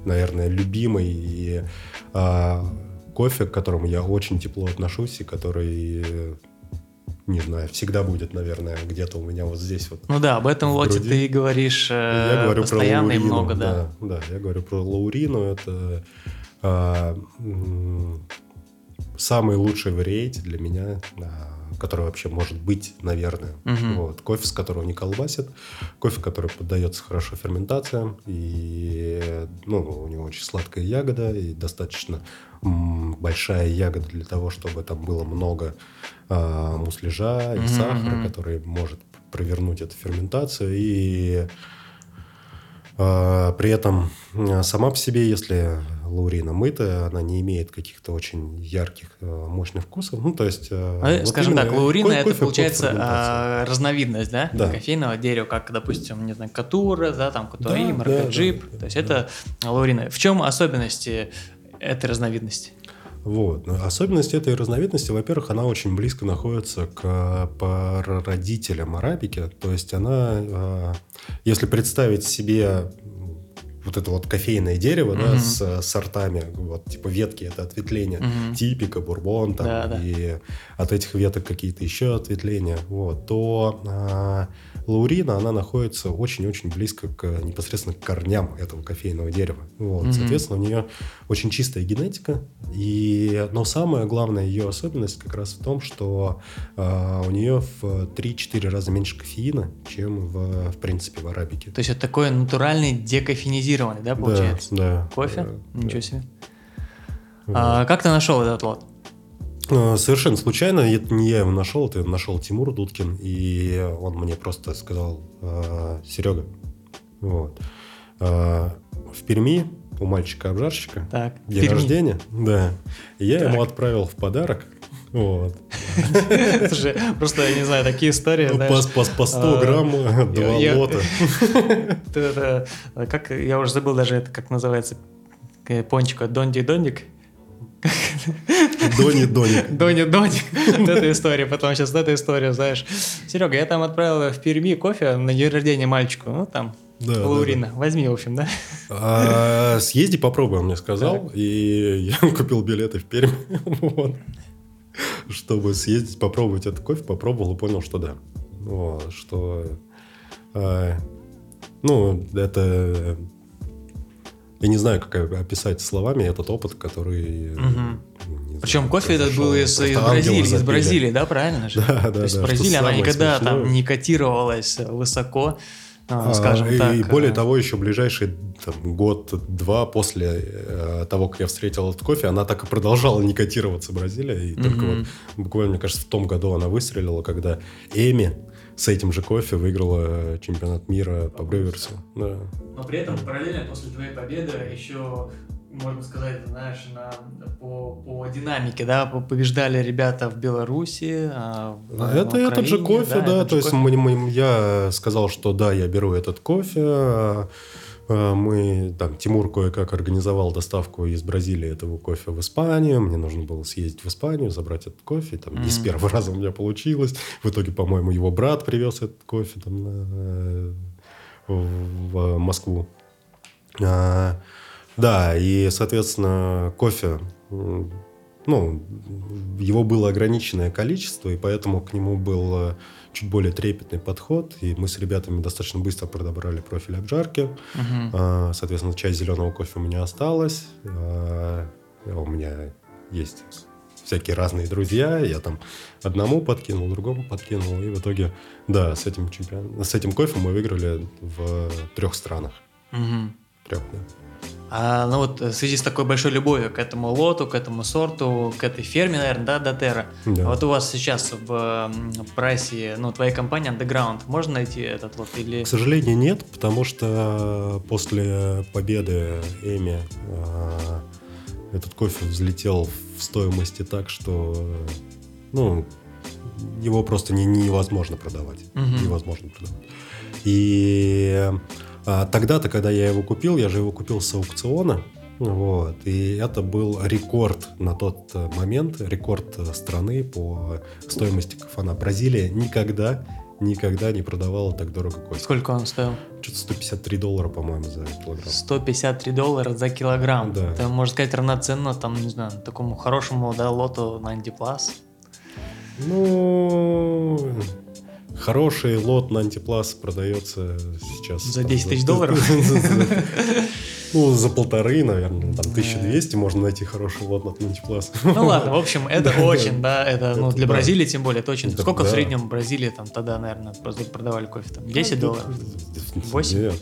наверное, любимый и, кофе, к которому я очень тепло отношусь и который, не знаю, всегда будет, наверное, где-то у меня вот здесь вот. Ну да, об этом В лоте груди. ты говоришь э, я говорю постоянно про и лаурину. много, да. да. Да, я говорю про лаурину. Это м, самый лучший вариант для меня, а, который вообще может быть, наверное. Мгм. Вот. Кофе, с которого не колбасит, кофе, который поддается хорошо ферментациям, и ну, у него очень сладкая ягода, и достаточно м, большая ягода для того, чтобы там было много а, мусляжа и Мгм, сахара, который может провернуть эту ферментацию. И а, при этом а, сама по себе, если лаурина мытая, она не имеет каких-то очень ярких, мощных вкусов. Ну, то есть... а, вот Скажем так, лаурина это кофе получается разновидность, да, Да. кофейного дерева, как, допустим, не знаю, катура, да, там катуари, Да, маргаджип, да, да, то есть да. это лаурина. В чем особенности этой разновидности? Вот. Но Особенность этой разновидности, во-первых, она очень близко находится к прародителям арабики. То есть она, э, если представить себе вот это вот кофейное дерево, да, Мгм. с э, сортами, вот типа ветки это ответвления, Мгм. типика, бурбон там, Да, да. и от этих веток какие-то еще ответвления, вот, то а, лаурина, она находится очень-очень близко к непосредственно к корням этого кофейного дерева. Вот, Мгм. Соответственно, у нее очень чистая генетика, и, но самая главная ее особенность как раз в том, что а, у нее в 3-4 раза меньше кофеина, чем в, в принципе в арабике. То есть это такой натуральный декофенизированный, да, получается? Да, да. Кофе? Да, Ничего да. себе. Вот. А как ты нашел этот лот? Э, Совершенно случайно, это не я его нашел, это нашел Тимур Дудкин, и он мне просто сказал, Серега, вот, э, в Перми у мальчика-обжарщика Так, день Перми. рождения, да, и я Так. ему отправил в подарок, вот, Слушай, просто, я не знаю, такие истории, по, знаешь, по- по 100 а, грамм, э, два я- лота. это, как, я уже забыл даже это, как называется, э, пончика, донди-дондик? Дони Доник. Дони-доник. Вот эта история, потом сейчас эта история, знаешь. Серега, я там отправил в Перми кофе на день рождения мальчику, ну там, Да, да, Лаурина, возьми, в общем, да? А, съезди, попробуй, он мне сказал. Так. И я купил билеты в Пермь. вот, чтобы съездить, попробовать этот кофе. Попробовал и понял, что да. Вот, что... а, ну, это... Я не знаю, как описать словами этот опыт, который... Мгм. Не Причем кофе этот был из, из Бразилии, из. Бразилии, да, правильно же? Да, да, То есть да, Бразилия, она никогда там смешное. не котировалась высоко, а, А, скажем и, так. И более а, того, еще ближайший там, год-два после э, того, как я встретил этот кофе, она так и продолжала не котироваться, Бразилия. И только Мгм. вот буквально, мне кажется, в том году она выстрелила, когда Эми с этим же кофе выиграла чемпионат мира по Брюверсу. Да. Но при этом параллельно после твоей победы еще, можно сказать, знаешь, на, по, по динамике, да, по- побеждали ребята в Беларуси, а, в- А в это этот же Украине, кофе, да, этот то есть кофе. мы- мы- я сказал, что да, я беру этот кофе. а, а, Мы, там, Тимур кое-как организовал доставку из Бразилии этого кофе в Испанию. Мне нужно было съездить в Испанию, забрать этот кофе. Там, не с первого раза у меня получилось. В итоге, по-моему, его брат привез этот кофе там, на- в, в Москву. А, да, и, соответственно, кофе, ну, его было ограниченное количество, и поэтому к нему был э, чуть более трепетный подход, и мы с ребятами достаточно быстро подобрали профиль обжарки. Мгм. А, Соответственно, часть зеленого кофе у меня осталась. А, У меня есть всякие разные друзья. Я там одному подкинул, другому подкинул. И в итоге, да, с этим, чемпион... с этим кофе мы выиграли в трех странах. Мгм. Трех, да. А, ну вот в связи с такой большой любовью к этому лоту, к этому сорту, к этой ферме, наверное, да, Дотера. Да. Вот у вас сейчас в прайсе, ну, твоей компании Underground, можно найти этот лот или... К сожалению, нет, потому что после победы Эми а, этот кофе взлетел в стоимости так, что ну, его просто не, невозможно продавать. Мгм. Невозможно продавать. И а, тогда-то, когда я его купил, я же его купил с аукциона. Вот, и это был рекорд на тот э, момент, рекорд э, страны по стоимости кафана. Бразилия никогда, никогда не продавала так дорого кофе. Сколько он стоил? Что-то 153 доллара, по-моему, за килограмм. 153 доллара за килограмм. Да. Это, можно сказать, равноценно, там, не знаю, такому хорошему, да, лоту 90 Plus. Ну, хороший лот на антиплас продается сейчас. За там, 10 тысяч долларов? Ну, за полторы, наверное, там 1200 можно найти хороший лот на антиплас. Ну ладно, в общем, это очень, да, это, ну, для. Бразилии тем более, это очень... Сколько в среднем в Бразилии там тогда, наверное, продавали кофе? Там 10 долларов? Восемь? Нет,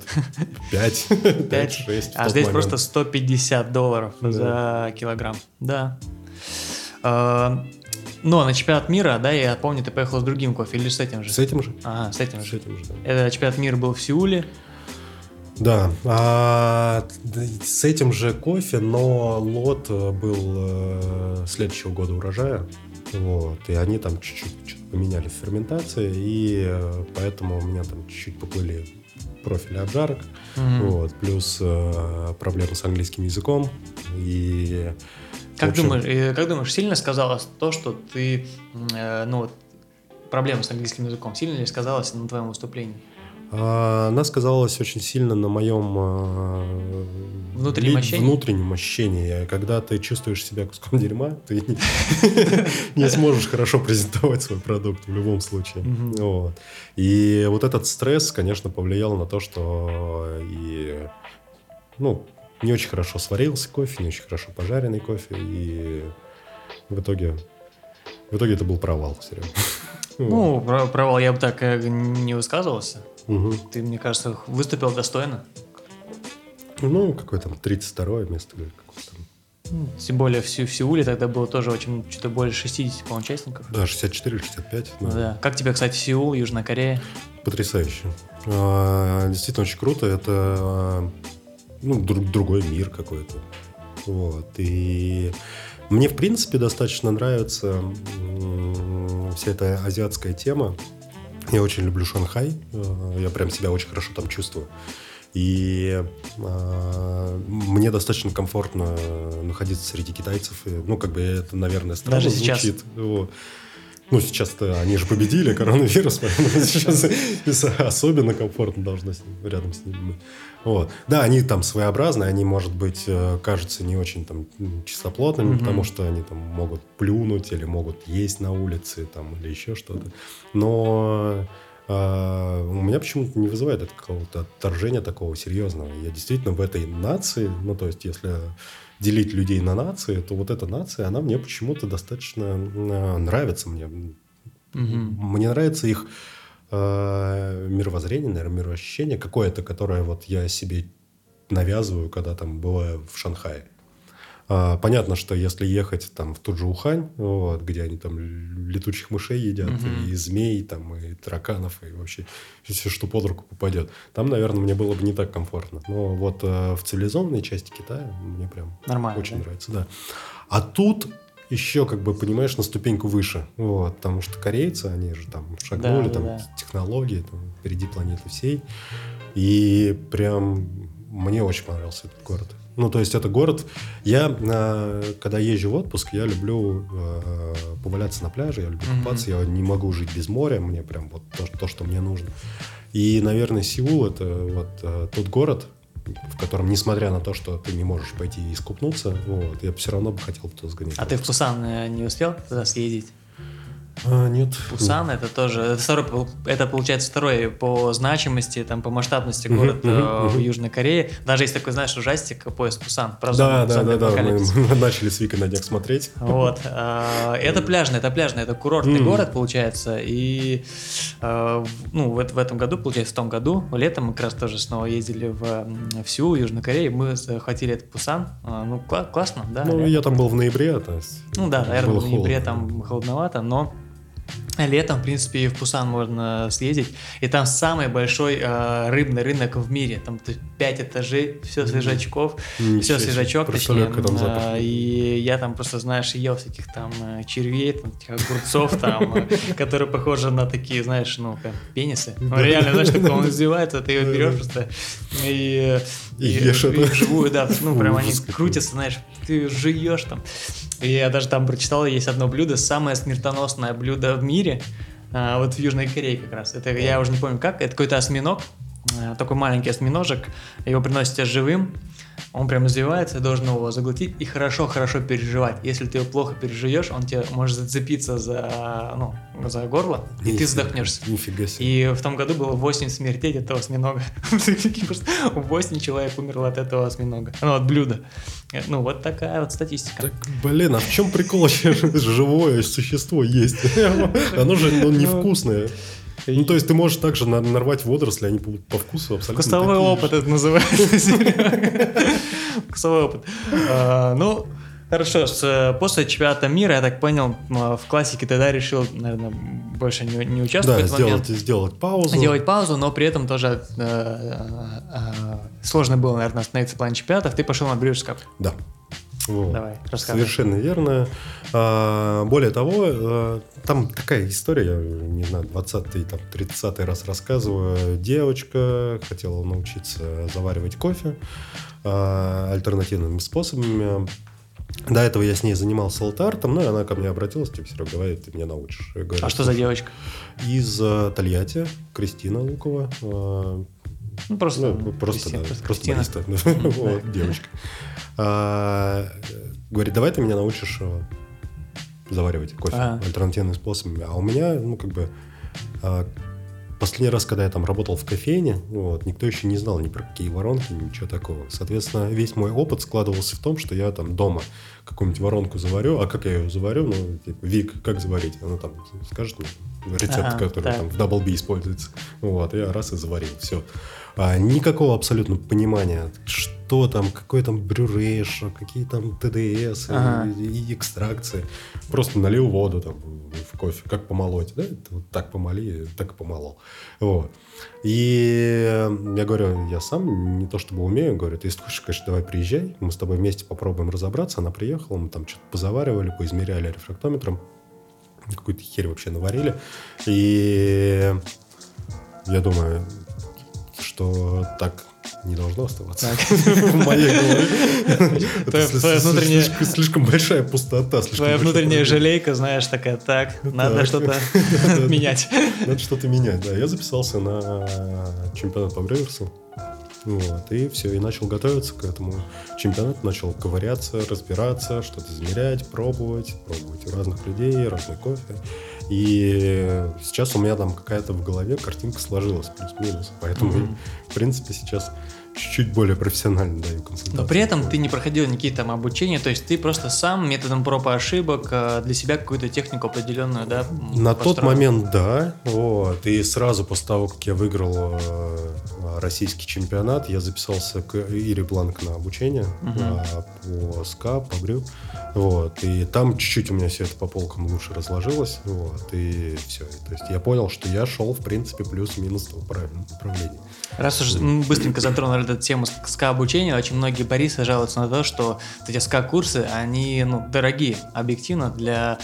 5. 5? 6 А здесь просто 150 долларов за килограмм. Да. А, Но на чемпионат мира, да, я помню, ты поехал с другим кофе или с этим же? С этим же. Ага, с этим С же. этим же. Это чемпионат мира был в Сеуле. Да, а, с этим же кофе, но лот э, был э, следующего года урожая. Вот, и они там чуть-чуть поменяли в ферментации, и э, поэтому у меня там чуть-чуть поплыли профили обжарок, Мгм. вот, плюс проблемы с английским языком, и... Как общем, думаешь, э, как думаешь, сильно сказалось то, что ты, э, ну вот, проблема с английским языком, сильно ли сказалось на твоем выступлении? А, Она сказалась очень сильно на моем э, Внутреннем ли- ощущении? внутреннем ощущении. Когда ты чувствуешь себя куском дерьма, ты не, сможешь хорошо презентовать свой продукт в любом случае. И вот этот стресс, конечно, повлиял на то, что и, ну, не очень хорошо сварился кофе, не очень хорошо пожаренный кофе, и в итоге, в итоге это был провал все время. Ну, про- провал я бы так э, не высказывался. Мгм. Ты, мне кажется, выступил достойно. Ну, какое там, 32 место или какое там. Ну, Тем более в, Сеу- в Сеуле тогда было тоже очень, что-то более 60, по участников. Да, 64 или 65. Ну да. да. Как тебе, кстати, Сеул, Южная Корея? Потрясающе. А, Действительно очень круто. Это а, ну, друг- другой мир какой-то. Вот. И мне, в принципе, достаточно нравится вся эта азиатская тема. Я очень люблю Шанхай. Э, Я прям себя очень хорошо там чувствую. И а, мне достаточно комфортно находиться среди китайцев. И, ну, как бы это, наверное, странно Даже сейчас? звучит. Вот. Ну, сейчас-то они же победили коронавирус, поэтому сейчас особенно комфортно должно с ним- рядом с ними быть. Вот. Да, они там своеобразные, они, может быть, э, кажутся не очень там чистоплотными, Мгм. потому что они там могут плюнуть или могут есть на улице там, или еще что-то. Но а, у меня почему-то не вызывает это какого-то отторжения такого серьезного. Я действительно в этой нации, ну, то есть, если делить людей на нации, то вот эта нация, она мне почему-то достаточно э, нравится мне. Мгм. Мне нравится их э, мировоззрение, наверное, мироощущение какое-то, которое вот я себе навязываю, когда там бываю в Шанхае. А, понятно, что если ехать там в тот же Ухань, вот, где они там летучих мышей едят, Мгм. и змей, там, и тараканов, и вообще все, что под руку попадет, там, наверное, мне было бы не так комфортно. Но вот э, в цивилизованной части Китая мне прям Нормально, очень да? нравится, да. А тут еще, как бы, понимаешь, на ступеньку выше. Вот, потому что корейцы, они же там шагнули, Да, там, да. технологии, там, впереди планеты всей. И прям мне очень понравился этот город. Ну, то есть это город... Я, э, когда езжу в отпуск, я люблю э, поваляться на пляже, я люблю купаться, я не могу жить без моря, мне прям вот то, то, что мне нужно. И, наверное, Сеул — это вот э, тот город, в котором, несмотря на то, что ты не можешь пойти искупнуться, вот, я все равно бы хотел туда сгонять. А ты в Пусан не успел туда съездить? А, нет. Пусан это тоже второй, это получается второй по значимости, там по масштабности Мгм, город мгм, э, в мгм. Южной Корее. Даже есть такой, знаешь, ужастик поезд Пусан. Про Да, да, да, да. Мы начали с Викой на днях смотреть. Вот. э, Это пляжный, это пляжный, это курортный Мгм. город, получается. И э, в- ну, в, в этом году, получается, в том году, летом мы как раз тоже снова ездили в, в Сеул, Южную Корею. Мы захватили этот Пусан. Э, Ну, кла- классно, да. Ну, я там был в ноябре, то есть... Ну да, наверное, в ноябре холодно. там холодновато, но летом, в принципе, и в Пусан можно съездить. И там самый большой э, рыбный рынок в мире. Там 5 этажей, все свежачков, Ничего все свежачок, точнее. там э. И я там просто, знаешь, ел всяких там э, червей, там, огурцов, там, которые похожи на такие, знаешь, ну, как пенисы. Ну, реально, знаешь, такой он издевается, ты его берешь просто и... И ешь это. вживую, да, ну, прям они крутятся, знаешь, ты жуешь там. И я даже там прочитал, есть одно блюдо, самое смертоносное блюдо в мире, а, вот в Южной Корее как раз. Это я уже не помню как, это какой-то осьминог, а, такой маленький осьминожек, его приносят живым, он прям извивается, ты должен его заглотить и хорошо-хорошо переживать. Если ты его плохо переживешь, он тебе может зацепиться за, ну, за горло, и ты Нифига- задохнешься. Нифига себе. И в том году было 8 смертей от этого осьминога. Прикинь, просто 8 человек умерло от этого осьминога. Ну, от блюда. Ну, вот такая вот статистика. Так, блин, а в чем прикол? Живое существо есть. Оно же ну, невкусное. Ну, то есть ты можешь также на- нарвать водоросли, они по, по вкусу абсолютно Вкусовой такие опыт же. это называется. Вкусовой опыт. А, Ну, хорошо, с, после чемпионата мира, я так понял, м, в классике тогда решил, наверное, больше не, не участвовать Да, этот момент. сделать, сделать паузу. Делать паузу, но при этом тоже э, э, э, сложно было, наверное, остановиться в плане чемпионатов. Ты пошел на Cup. Да. Вот. Давай, рассказывай. Совершенно верно. А, более того, а, там такая история, я не знаю, 20-й, там, 30-й раз рассказываю. Девочка хотела научиться заваривать кофе а, альтернативными способами. До этого я с ней занимался алтартом, ну и она ко мне обратилась, типа, Серега, давай ты меня научишь. Я говорю, А что за девочка? Из э, Тольятти, Кристина Лукова. э, Ну, просто, ну, просто, Кристина, да, просто просто Кристина. бариста. Вот, девочка. А, Говорит, давай ты меня научишь э, заваривать кофе Ага. альтернативными способами. А у меня, ну, как бы, а, последний раз, когда я там работал в кофейне, вот, никто еще не знал ни про какие воронки, ничего такого. Соответственно, весь мой опыт складывался в том, что я там дома какую-нибудь воронку заварю, а как я ее заварю, ну, типа, Вик, как заварить? Она там скажет мне рецепт, Ага, который так. там в Double B используется. Вот, я раз и заварил, все. А, никакого абсолютно понимания, что там, какой там брюрейш, какие там ТДС Ага. и, и экстракции. Просто налил воду там в кофе, как помолоть, да? Вот так помоли, так и помолол. Вот. И я говорю, я сам не то чтобы умею, говорю, ты если хочешь, конечно, давай приезжай, мы с тобой вместе попробуем разобраться. Она приехала, мы там что-то позаваривали, поизмеряли рефрактометром, какую-то херь вообще наварили. И я думаю, что так не должно оставаться в моей голове. Это слишком- большая пустота. Твоя внутренняя жалейка, знаешь, такая, так, надо что-то менять. Надо что-то менять, да. Я записался на чемпионат по бреверсу. Вот, и все, и начал готовиться к этому чемпионату, начал ковыряться, разбираться, что-то измерять, пробовать, пробовать у разных людей, разный кофе. И сейчас у меня там какая-то в голове картинка сложилась, плюс-минус. Поэтому, Мгм. в принципе, сейчас чуть-чуть более профессионально даю консультацию. Но при этом ты не проходил никакие там обучения, то есть ты просто сам методом проб и ошибок э, для себя какую-то технику определенную, да? На тот построил? момент, да. Вот. И сразу после того, как я выиграл э, российский чемпионат, я записался к Ире Бланк на обучение а, по СКА, по брю. Вот. И там чуть-чуть у меня все это по полкам лучше разложилось. Вот. И все. То есть я понял, что я шел, в принципе, плюс-минус в правильном направлении. Раз уж мы быстренько затронули эту тему СКА-обучения, очень многие баристы жалуются на то, что эти СКА-курсы, они ну, дорогие, объективно, для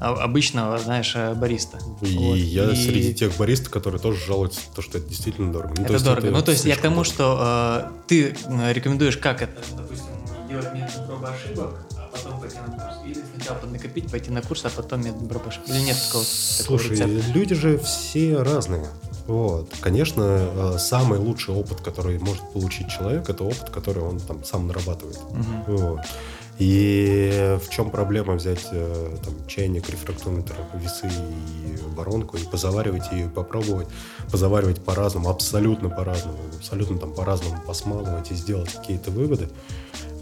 обычного, знаешь, э, бариста. И Вот. я И среди тех баристов, которые тоже жалуются, то, что это действительно дорого. Ну, то Это дорого. ну, то есть я к тому, дорого. что э, ты рекомендуешь, как это, допустим, делать метод проб и ошибок, а потом пойти на курс. Или сначала накопить, пойти на курс, а потом метод проб и ошибок. Или нет такого, такого Слушай, рецепта? люди же все разные. Вот. Конечно, э, самый лучший опыт, который может получить человек, это опыт, который он там сам нарабатывает. Мгм. Вот. И в чем проблема взять э, там, чайник, рефрактометр, весы и воронку и позаваривать и попробовать позаваривать по-разному, абсолютно по-разному, абсолютно там по-разному посмалывать и сделать какие-то выводы.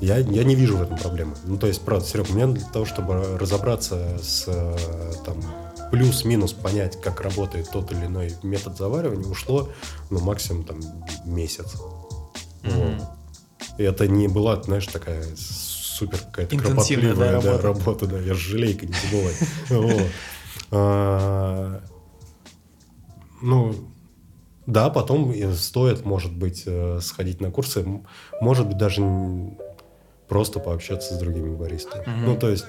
Я, я не вижу в этом проблемы. Ну, то есть, правда, Серег, меня для того, чтобы разобраться с там, плюс-минус понять, как работает тот или иной метод заваривания, ушло, ну, максимум там месяц. Вот. И это не была, знаешь, такая супер какая-то да, кропотливая да, работа. работа, да, я с жалейкой не забывай. Вот. А, Ну, да, потом стоит, может быть, э, сходить на курсы, может быть, даже просто пообщаться с другими баристами. Ну, то есть...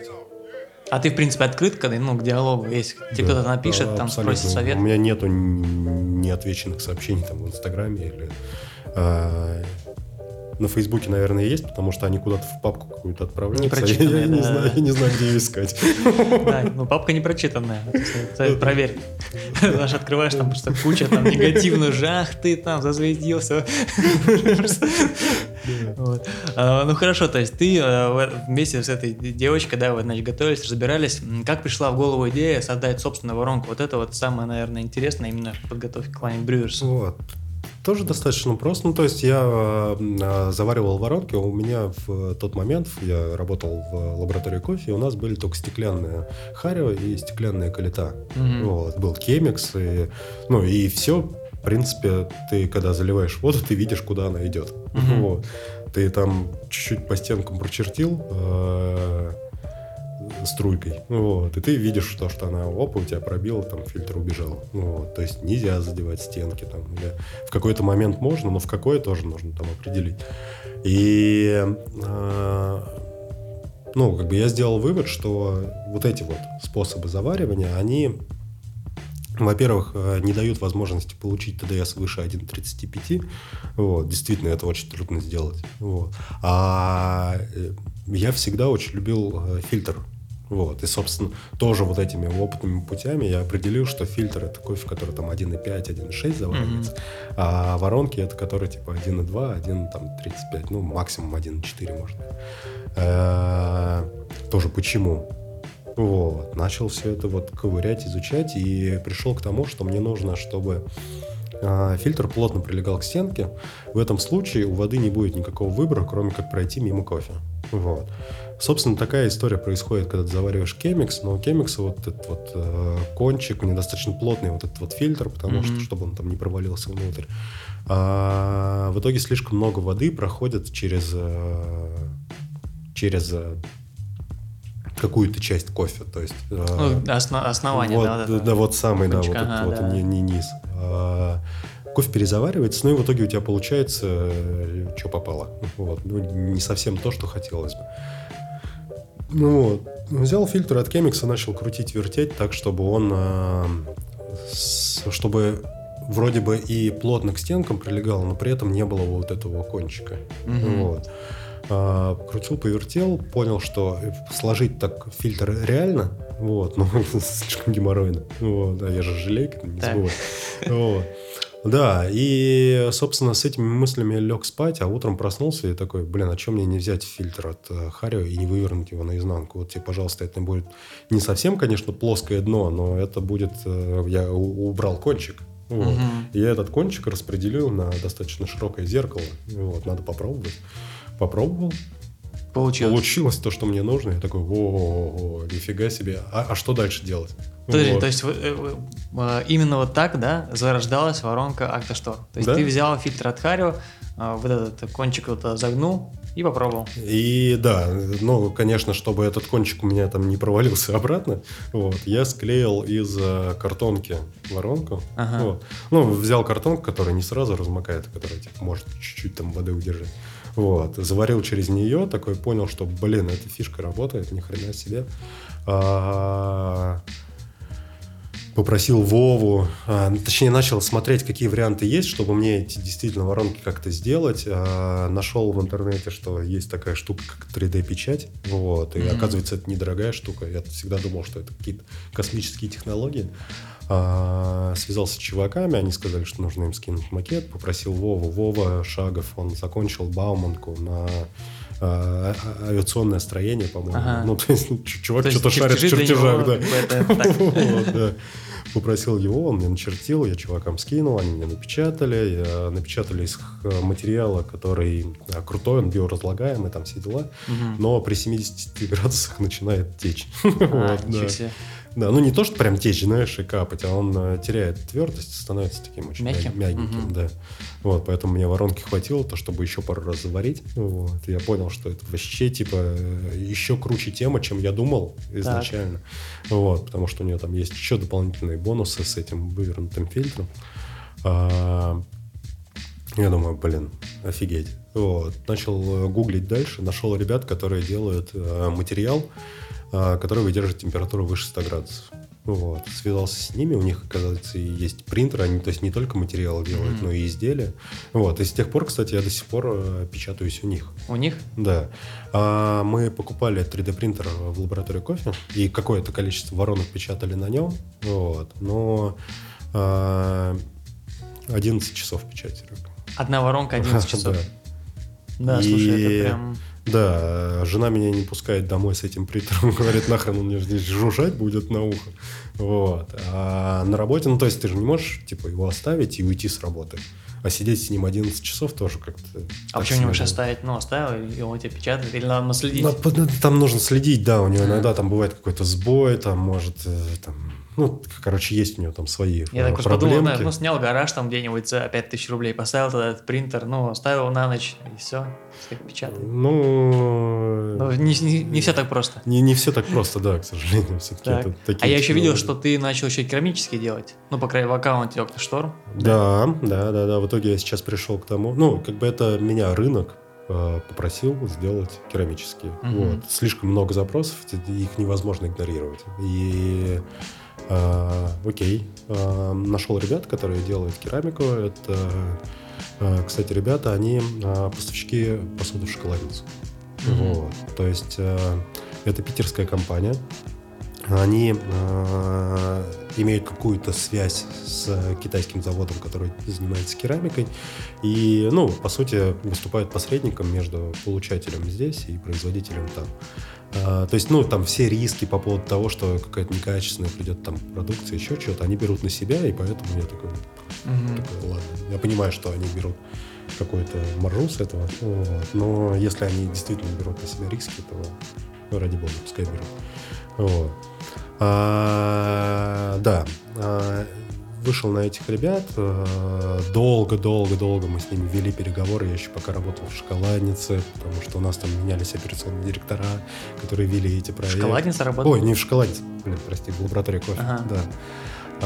А ты, в принципе, открыт к, ну, к диалогу? Если тебе да, кто-то напишет, да, там абсолютно. спросит совет. У меня нету неотвеченных сообщений там в Инстаграме или... а, на Фейсбуке, наверное, есть, потому что они куда-то в папку какую-то отправляются. Непрочитанные, я, не знаю, я не знаю, где ее искать. Да, ну, папка не прочитанная. Проверь. Знаешь, открываешь там просто куча там негативную жах, ты там зазвездился. Вот. А, Ну хорошо, то есть ты э, в- вместе с этой девочкой, да, вы, значит, готовились, разбирались. Как пришла в голову идея создать собственную воронку? Вот это вот самое, наверное, интересное именно в подготовке к Climbing Brewers. Вот. Тоже достаточно просто. Ну, то есть я э, заваривал воронки. У меня в тот момент, я работал в лаборатории кофе, и у нас были только стеклянные харево и стеклянные калита. Мгм. Вот, был кемикс, и, ну и все, в принципе, ты когда заливаешь воду, ты видишь, куда она идет. Мгм. Вот. Ты там чуть-чуть по стенкам прочертил э, струйкой, вот, и ты видишь то, что она, опа, у тебя пробила, там фильтр убежал. Вот, то есть нельзя задевать стенки там. или в какой-то момент можно, но в какой тоже нужно там определить. И э, ну, как бы я сделал вывод, что вот эти вот способы заваривания, они, во-первых, э, не дают возможности получить ТДС выше 1,35. Вот, действительно, это очень трудно сделать. Вот. А э, я всегда очень любил э, фильтр вот. И, собственно, тоже вот этими опытными путями я определил, что фильтр это кофе, который там 1,5, 1,6 заваривается, mm-hmm. а воронки это который типа 1,2, 1,35, ну, максимум 1,4 может быть. Э, тоже почему? Вот. Начал все это вот ковырять, изучать и пришел к тому, что мне нужно, чтобы э, фильтр плотно прилегал к стенке. В этом случае у воды не будет никакого выбора, кроме как пройти мимо кофе. Вот. Собственно, такая история происходит, когда ты завариваешь кемикс, но у кемикса вот этот вот э, кончик, у него достаточно плотный вот этот вот фильтр, потому mm-hmm. что, чтобы он там не провалился внутрь. А, в итоге слишком много воды проходит через, э, через э, какую-то часть кофе, то есть... Э, ну, основ, основание, вот, да, да, да, вот самый, кончик, да, вот, ага, вот да. Не, не низ. А, кофе перезаваривается, ну и в итоге у тебя получается, что попало. Вот. Ну, не совсем то, что хотелось бы. Ну вот. Взял фильтр от Кемикса, начал крутить, вертеть так, чтобы он... С, чтобы вроде бы и плотно к стенкам прилегал, но при этом не было вот этого кончика. Mm-hmm. Вот. А, крутил, повертел, понял, что сложить так фильтр реально, вот, но слишком геморройно. Вот, да, я же жалейка, не забывай. Вот. Да, и, собственно, с этими мыслями лег спать, а утром проснулся и такой, блин, а чем мне не взять фильтр от э, Харио и не вывернуть его наизнанку? Вот тебе, пожалуйста, это будет не совсем, конечно, плоское дно, но это будет... Э, я убрал кончик. Вот. Угу. Я этот кончик распределил на достаточно широкое зеркало. Вот, надо попробовать. Попробовал, Получилось. Получилось то, что мне нужно. Я такой, о, нифига себе. А, а что дальше делать? Подожди, вот. то есть э, э, именно вот так, да, зарождалась воронка Актоштор. То есть да? ты взял фильтр от Харио, э, вот этот кончик вот загнул и попробовал. И да, ну, конечно, чтобы этот кончик у меня там не провалился обратно, вот, я склеил из картонки воронку. Ага. Вот. Ну, взял картонку, которая не сразу размокает, а которая типа, может чуть-чуть там воды удержать. Вот. Заварил через нее, такой понял, что, блин, эта фишка работает, ни хрена себе. А, попросил Вову, а, точнее начал смотреть, какие варианты есть, чтобы мне эти действительно воронки как-то сделать. А, нашел в интернете, что есть такая штука, как 3D-печать. Вот. И mm-hmm. оказывается, это недорогая штука. Я всегда думал, что это какие-то космические технологии. А, связался с чуваками, они сказали, что нужно им скинуть макет, попросил Вову. Вова Шагов, он закончил Бауманку на а, а, авиационное строение, по-моему. Ага. Ну, то есть чувак что-то шарит в чертежах, да. Попросил его, он мне начертил, я чувакам скинул, они мне напечатали. Напечатали из материала, который крутой, он биоразлагаемый, там все дела. Но при 70 градусах начинает течь. Да, ну не то, что прям течь, знаешь, и капать, а он э, теряет твердость, становится таким очень Мягким? мягеньким, угу. да. Вот, поэтому мне воронки хватило, то, чтобы еще пару раз заварить. Вот, я понял, что это вообще, типа, еще круче тема, чем я думал изначально. Так. Вот, потому что у нее там есть еще дополнительные бонусы с этим вывернутым фильтром. А, я думаю, блин, офигеть. Вот, начал э, гуглить дальше, нашел ребят, которые делают э, материал, а, который выдерживает температуру выше 100 градусов. Вот. Связался с ними, у них, оказывается, есть принтер, они, то есть не только материалы делают, mm-hmm. но и изделия. Вот. И с тех пор, кстати, я до сих пор э, печатаюсь у них. У них? Да. А, мы покупали 3D принтер в лаборатории кофе, и какое-то количество воронок печатали на нем. Вот. Но а, 11 часов печати. Одна воронка 11 часов. Да, и... слушай, это прям... Да, жена меня не пускает домой с этим принтером, говорит, нахрен он мне здесь жужжать будет на ухо. Вот. А на работе, ну, то есть ты же не можешь, типа, его оставить и уйти с работы. А сидеть с ним 11 часов тоже как-то... А почему не можешь оставить? Ну, оставил, и он тебя печатает, или надо следить? Там нужно следить, да, у него иногда там бывает какой-то сбой, там может, э, там, ну, короче, есть у него там свои Я так проблемки. подумал, да, ну, снял гараж там где-нибудь за 5000 рублей, поставил тогда этот принтер, ну, оставил на ночь, и все, печатает. Ну... ну не, не, не все так просто. Не, не все так просто, да, к сожалению. Все-таки так. это такие а я еще видел, что ты начал еще керамические делать. Ну, по крайней мере, в аккаунте Octashtorm. Да, да, да, да. В итоге я сейчас пришел к тому, ну, как бы это меня рынок э, попросил сделать керамические. Мгм. Вот. Слишком много запросов, их невозможно игнорировать. И э, окей, Э, нашел ребят, которые делают керамику. Это, э, кстати, ребята, они поставщики посуды в шоколадницу. Вот. То есть это питерская компания. Они э, имеют какую-то связь с китайским заводом, который занимается керамикой. И, ну, по сути, выступают посредником между получателем здесь и производителем там. А, то есть, ну, там все риски по поводу того, что какая-то некачественная придет там продукция, еще что-то, они берут на себя, и поэтому я такой, Мгм. такой, ладно, я понимаю, что они берут какой-то маржу с этого, вот, но если они действительно берут на себя риски, то ну, ради бога, пускай берут. Вот. А, да, а, вышел на этих ребят, долго-долго-долго мы с ними вели переговоры, я еще пока работал в шоколаднице, потому что у нас там менялись операционные директора, которые вели эти проекты. Шоколадница работала? Ой, не в шоколаднице, блин, прости, в лаборатории кофе, Ага. да.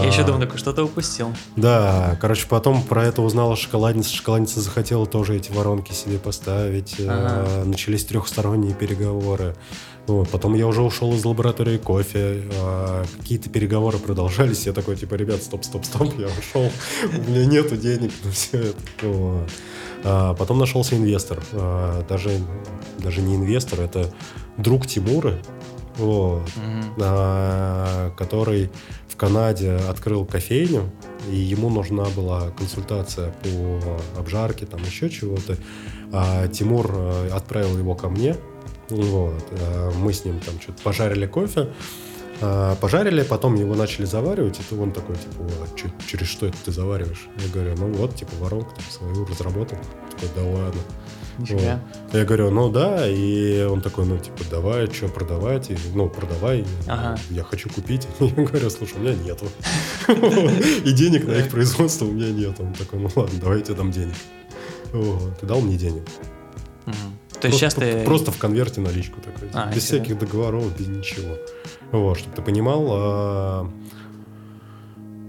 Я еще А, думаю, такой, что-то упустил. да, короче, потом про это узнала шоколадница. Шоколадница захотела тоже эти воронки себе поставить. Э, Ага. Начались трехсторонние переговоры. Вот, потом я уже ушел из лаборатории кофе. э, Какие-то переговоры продолжались. Я такой, типа, ребят, стоп, стоп, стоп, я ушел. У меня нету денег на все это. Вот. А Потом нашелся инвестор. А, Даже, даже не инвестор, это друг Тимура. Вот а, который в Канаде открыл кофейню, и ему нужна была консультация по обжарке, там еще чего-то. А Тимур э, отправил его ко мне. Вот. э, Мы с ним там что-то пожарили кофе. а, Пожарили, потом его начали заваривать, и то он такой, типа, «А чё- через что это ты завариваешь? Я говорю, ну вот, типа, воронку там свою разработал. Такой, да ладно. Нифига. Я говорю, ну да, и он такой, ну типа, давай, что продавать, И, ну продавай, Ага. я хочу купить. Я говорю, слушай, у меня нету. И денег на их производство у меня нет. Он такой, ну ладно, давай я тебе дам денег. Вот, и дал мне денег. То есть сейчас Просто- ты... Просто в конверте наличку такой. А, без всяких договоров, без ничего. Вот, чтобы ты понимал. а,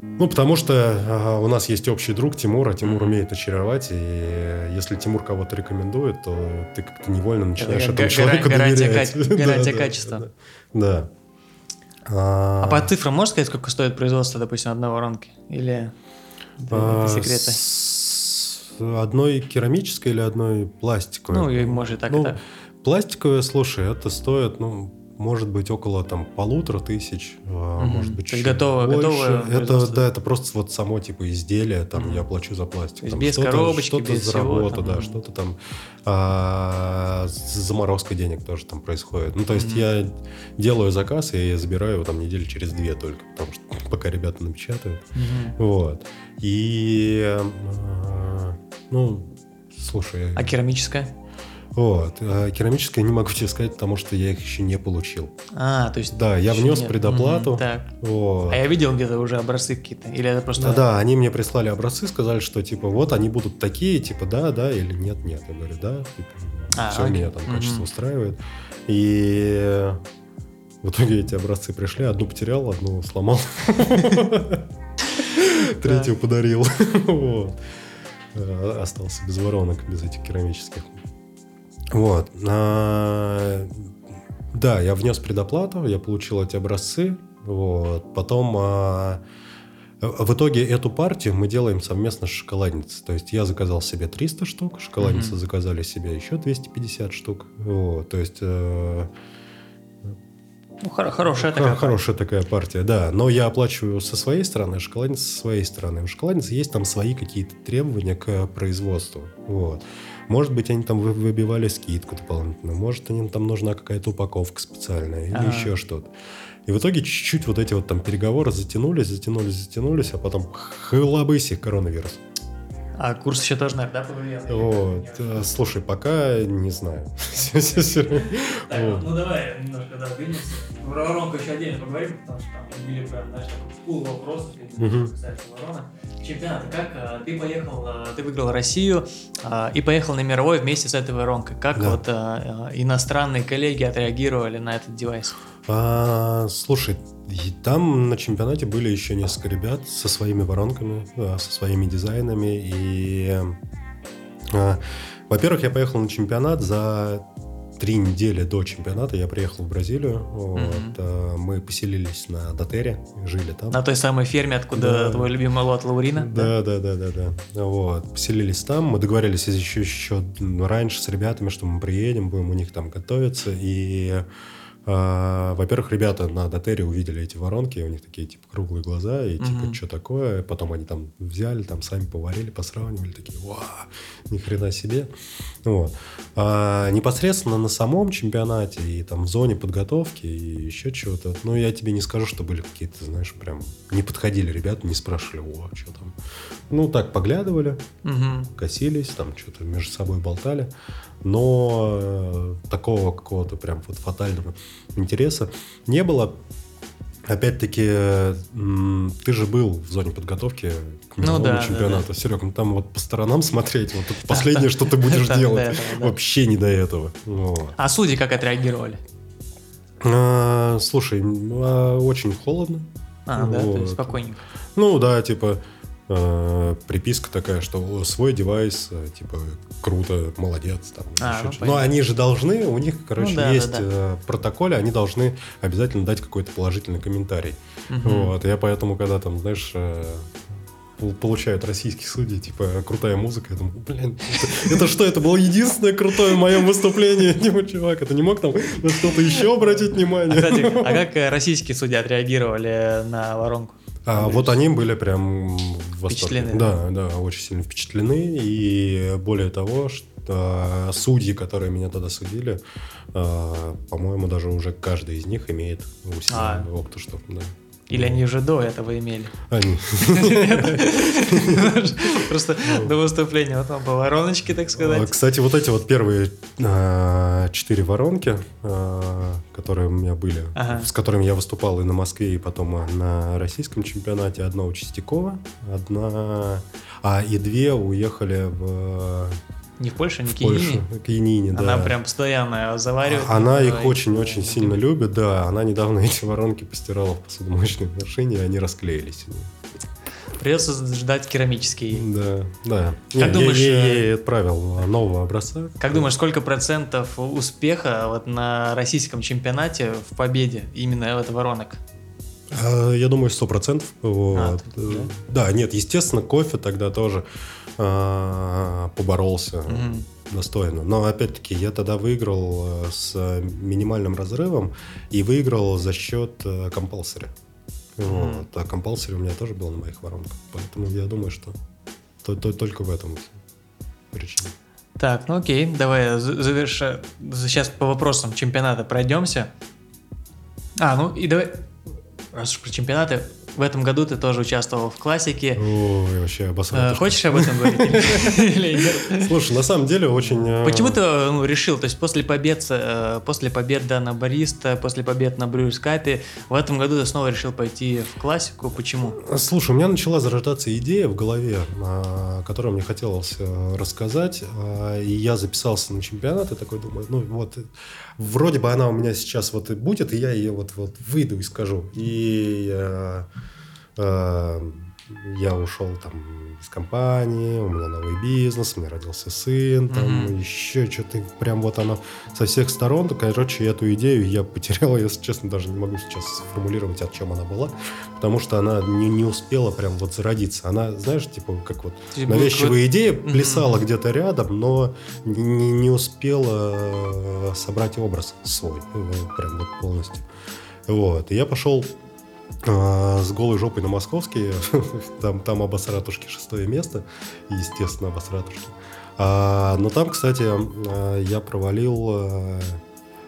Ну, потому что а, у нас есть общий друг Тимур, а Тимур Мгм. умеет очаровать, и если Тимур кого-то рекомендует, то ты как-то невольно начинаешь га- этому человеку гарантия доверять. гарантия да, качества. Да. да. А, А по цифрам можешь сказать, сколько стоит производство, допустим, одной воронки? Или это а, секреты? Одной керамической или одной пластиковой? Ну, и может так, Ну, и так. Пластиковая, слушай, это стоит, ну, может быть, около там полутора тысяч, Мгм. может быть, чуть готово- больше. готовое Это, да, это просто вот само типа изделие, там Мгм. я плачу за пластик. То есть там без что-то- коробочки, что-то без за всего работу, там, да, что-то там а, с заморозкой денег тоже там происходит. Ну, то есть Мгм. я делаю заказ и забираю его там недели через две только, потому что пока ребята напечатают. Мгм. Вот. И, а, ну, слушай... А керамическая? Вот. а Керамическое не могу тебе сказать, потому что я их еще не получил. А, то есть... Да, я внес нет. предоплату. Мгм, Так. Вот. А я видел где-то уже образцы какие-то? Или это просто... Да, да, они мне прислали образцы, сказали, что типа вот они будут такие, типа да, да или нет, нет. Я говорю, да, типа, А, все окей. меня там качество Мгм. устраивает. И в итоге эти образцы пришли, одну потерял, одну сломал, третью подарил. Э, Остался без воронок, без этих керамических. Вот. А, Да, я внес предоплату, я получил эти образцы. Вот. Потом а, в итоге эту партию мы делаем совместно с шоколадницей. То есть я заказал себе 300 штук, шоколадницы Мгм. заказали себе еще 250 штук. Вот. То есть э, Ну, хоро- хорошая Хор- такая. Хорошая такая партия, да. Но я оплачиваю со своей стороны, а шоколадница со своей стороны. У шоколадницы есть там свои какие-то требования к производству. Вот. Может быть, они там вы- выбивали скидку дополнительную. Может, им там нужна какая-то упаковка специальная или Ага. еще что-то. И в итоге чуть-чуть вот эти вот там переговоры затянулись, затянулись, затянулись, а потом хлобыси коронавирус. А курс еще тоже, наверное, да, повлиял? Вот. Э, Слушай, пока не знаю. Так, ну давай немножко, да, двинемся. Про воронку еще отдельно поговорим, потому что там были прям, знаешь, такой пул вопросов, касаются ворона. Чемпионат, как а, ты поехал, а, ты выиграл Россию а, и поехал на мировой вместе с этой воронкой. Как вот а, а, иностранные коллеги отреагировали на этот девайс? А, слушай, и там на чемпионате были еще несколько ребят со своими воронками, а, со своими дизайнами. И а, Во-первых, я поехал на чемпионат за три недели до чемпионата я приехал в Бразилию. Вот, Мгм. э, Мы поселились на Дотере, жили там. На той самой ферме, откуда Да. твой любимый лот Лаурина? Да, да, да, да, да. Вот. Поселились там. Мы договорились еще, еще раньше с ребятами, что мы приедем, будем у них там готовиться. И, а, во-первых, ребята на Дотере увидели эти воронки, у них такие типа круглые глаза, и типа, Мгм. что такое? Потом они там взяли, там сами поварили, посравнивали, такие, вау, ни хрена себе. Вот. А непосредственно на самом чемпионате и там в зоне подготовки и еще чего-то, ну, я тебе не скажу, что были какие-то, знаешь, прям не подходили ребята, не спрашивали, о, что там. Ну, так поглядывали, Мгм. косились, там что-то между собой болтали, но э, такого какого-то прям вот фатального интереса не было. Опять-таки, э, ты же был в зоне подготовки к Ну мировому да, да, чемпионату. Серег, ну там вот по сторонам смотреть, вот последнее, что ты будешь Да, делать. да. Вообще не до этого. А судьи как отреагировали? А, Слушай, ну, а, очень холодно. А, да, то Вот. есть спокойненько. Ну да, типа э, приписка такая, что «О, свой девайс, э, типа круто, молодец. Там, А, ну. Но они же должны, у них, короче, Ну да, да, есть да. э, в протоколе, они должны обязательно дать какой-то положительный комментарий. Мгм. Вот, я поэтому, когда там, знаешь, э, пол- получают российских судей, типа, крутая музыка, я думаю, блин, это, это что, это было единственное крутое мое выступление? Типа, чувак, это не мог там на что-то еще обратить А, внимание? кстати, а как э, российские судьи отреагировали на воронку? А вот они были прям. Впечатлены, Да, да, очень сильно впечатлены. И более того, что судьи, которые меня тогда судили, а, по-моему, даже уже каждый из них имеет у себя А. опыт, что да. Или они уже до этого имели? Они. Просто до выступления вот там по вороночке, так А, сказать. Кстати, вот эти вот первые а, четыре воронки, а, которые у меня были, с которыми я выступал и на Москве, и потом а, на российском чемпионате, одна у Чистякова, одна, а и две уехали в, Не в Польше, не в в Польшу, Киеве. к Янине, да. Она прям постоянно заваривает. Она их очень-очень сильно любит, да. Она недавно эти воронки постирала в посудомоечной машине, и они расклеились. Придется ждать керамический. Да, да. Как Не, думаешь, я, я э, ей отправил нового образца. Как думаешь, сколько процентов успеха вот на российском чемпионате в победе именно это воронок? А, Я думаю, сто процентов. Вот. А, Э, да? Да, нет, естественно, кофе тогда тоже а, поборолся Мгм. достойно. Но опять-таки я тогда выиграл э, с минимальным разрывом и выиграл за счет э, компалсери. Вот. А компалсери у меня тоже был на моих воронках. Поэтому я думаю, что то- то- только в этом причина. Так, ну окей, давай за- заверша. Сейчас по вопросам чемпионата пройдемся. А, ну и давай, раз уж про чемпионаты, в этом году ты тоже участвовал в классике. Ой, вообще Э, обосрал. Хочешь об этом говорить или- или нет? Слушай, на самом деле очень... э, Почему ты ну, решил, то есть после побед, э, после побед да, на Бариста, после побед на Брюс Капе, в этом году ты снова решил пойти в классику? Почему? Слушай, у меня начала зарождаться идея в голове, а, которую мне хотелось э, рассказать, а, и я записался на чемпионат, и такой думаю, ну вот, э, вроде бы она у меня сейчас вот и будет, и я ее вот, вот выйду и скажу. И э, э, я ушел там из компании, у меня новый бизнес, у меня родился сын, там Мгм. еще что-то, прям вот оно со всех сторон, короче, эту идею я потерял, если честно, даже не могу сейчас сформулировать, о чем она была, потому что она не, не успела прям вот зародиться. Она, знаешь, типа, как вот был навязчивая идея Мгм. плясала где-то рядом, но не, не успела э, собрать образ свой, э, прям вот полностью. Вот, и я пошел с голой жопой на московский, там, там обосратушки шестое место, естественно, обосратушки. А, но там, кстати, э, я провалил э,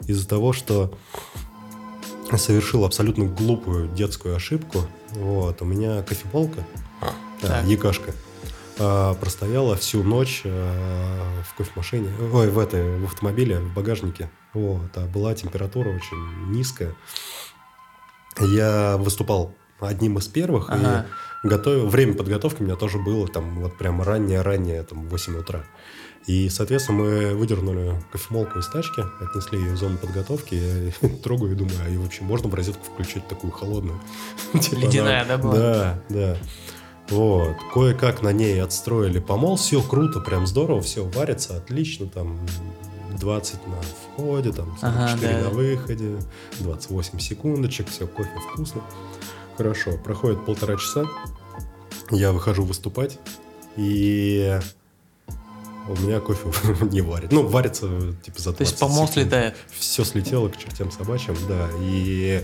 из-за того, что совершил абсолютно глупую детскую ошибку. Вот, у меня кофемолка, да, Так. якашка, а, простояла всю ночь а, в кофемашине, ой, в этой, в автомобиле, в багажнике. Вот, а была температура очень низкая. Я выступал одним из первых, Ага. и готовил, время подготовки у меня тоже было там вот прям раннее-раннее, там 8 утра. И, соответственно, мы выдернули кофемолку из тачки, отнесли ее в зону подготовки, я трогаю и думаю, а и вообще можно в розетку включить такую холодную? Типа Ледяная, да, была? Да, да. Вот. Кое-как на ней отстроили помол. Все круто, прям здорово, все варится отлично. Там 20 на входе, там 44 Ага, да, на выходе, 28 секундочек, все, кофе вкусно. Хорошо, проходит полтора часа, я выхожу выступать, и у меня кофе не варит. Ну, варится типа за 20 То есть помол секунд. слетает. Все слетело к чертям собачьим, да. И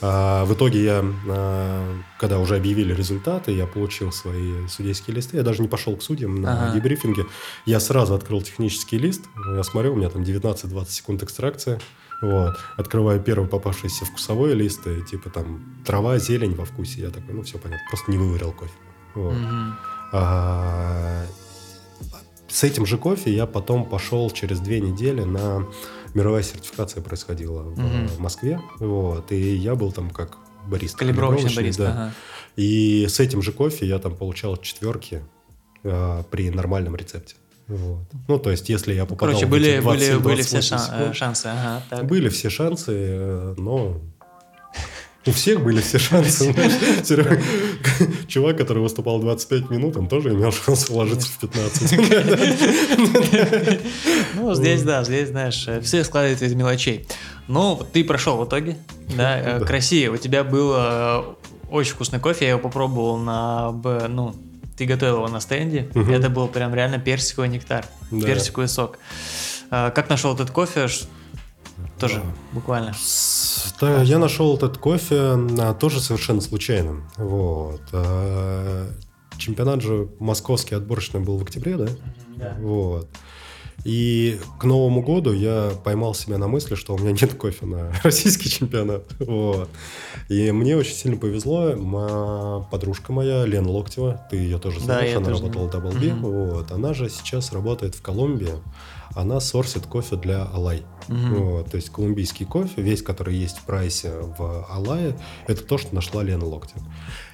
а, в итоге я, а, когда уже объявили результаты, я получил свои судейские листы. Я даже не пошел к судьям на Ага. дебрифинге. Я сразу открыл технический лист. Я смотрю, у меня там 19-20 секунд экстракции. Вот. Открываю первый попавшийся вкусовой лист, и типа там трава, зелень во вкусе. Я такой, ну все понятно, просто не выварил кофе. Вот. А, С этим же кофе я потом пошел через две недели на мировая сертификация происходила в Мгм. Москве, вот, и я был там как бариста. Калибровочный калибровочный, бариста. да. ага. И с этим же кофе я там получал четверки а, при нормальном рецепте. Вот. Ну, то есть, если я попадал Короче, в были, эти были, 27-28 были все шан- секунд, э, шансы. Ага, так. были все шансы, э, но у всех были все шансы. Серега, Чувак, который выступал 25 минут, он тоже имел шанс вложиться в 15. Ну, здесь, да, здесь, знаешь, все складывается из мелочей. Но ты прошел в итоге, да, э, Да. к России. У тебя был э, очень вкусный кофе, я его попробовал на, ну, ты готовил его на стенде. Это был прям реально персиковый нектар, персиковый сок. Э, Как нашел этот кофе? Тоже буквально. С- да, я нашел этот кофе тоже совершенно случайно. Вот. А, Чемпионат же московский отборочный был в октябре, да? Да. Вот. И к Новому году я поймал себя на мысли, что у меня нет кофе на российский чемпионат. Вот. И мне очень сильно повезло. Ма- подружка моя, Лена Локтева, ты ее тоже Да, знаешь, я она тоже работала в. Double B. Мгм. Вот. Она же сейчас работает в Колумбии. Она сорсит кофе для Алай. Мгм. Вот, то есть колумбийский кофе, весь, который есть в прайсе в Алае, это то, что нашла Лена Локтева.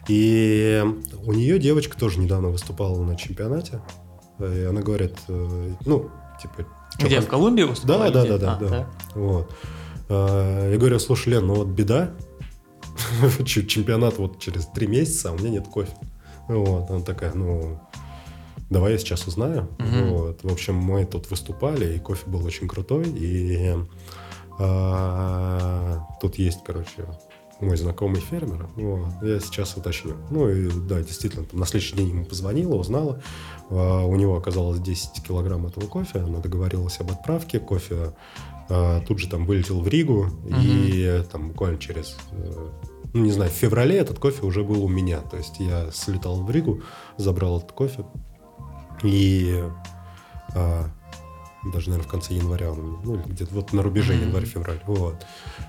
И у нее девочка тоже недавно выступала на чемпионате. И она говорит, э, ну, типа... Где, как- в Колумбии выступал? Да, да, да, да, А, да. так. Вот. А, Я говорю, слушай, Лен, ну вот беда, чемпионат вот через три месяца, а у меня нет кофе. Вот, она такая, ну, давай я сейчас узнаю. Мгм. Вот. В общем, мы тут выступали, и кофе был очень крутой, и а, тут есть, короче, мой знакомый фермер, вот, я сейчас уточню. Ну и да, действительно, там, на следующий день ему позвонила, узнала, А, у него оказалось 10 килограмм этого кофе, она договорилась об отправке, кофе а, тут же там вылетел в Ригу, и там буквально через, э, ну не знаю, в феврале этот кофе уже был у меня, то есть я слетал в Ригу, забрал этот кофе, и а, даже, наверное, в конце января, ну, или где-то вот на рубеже Мгм. январь-февраль, вот.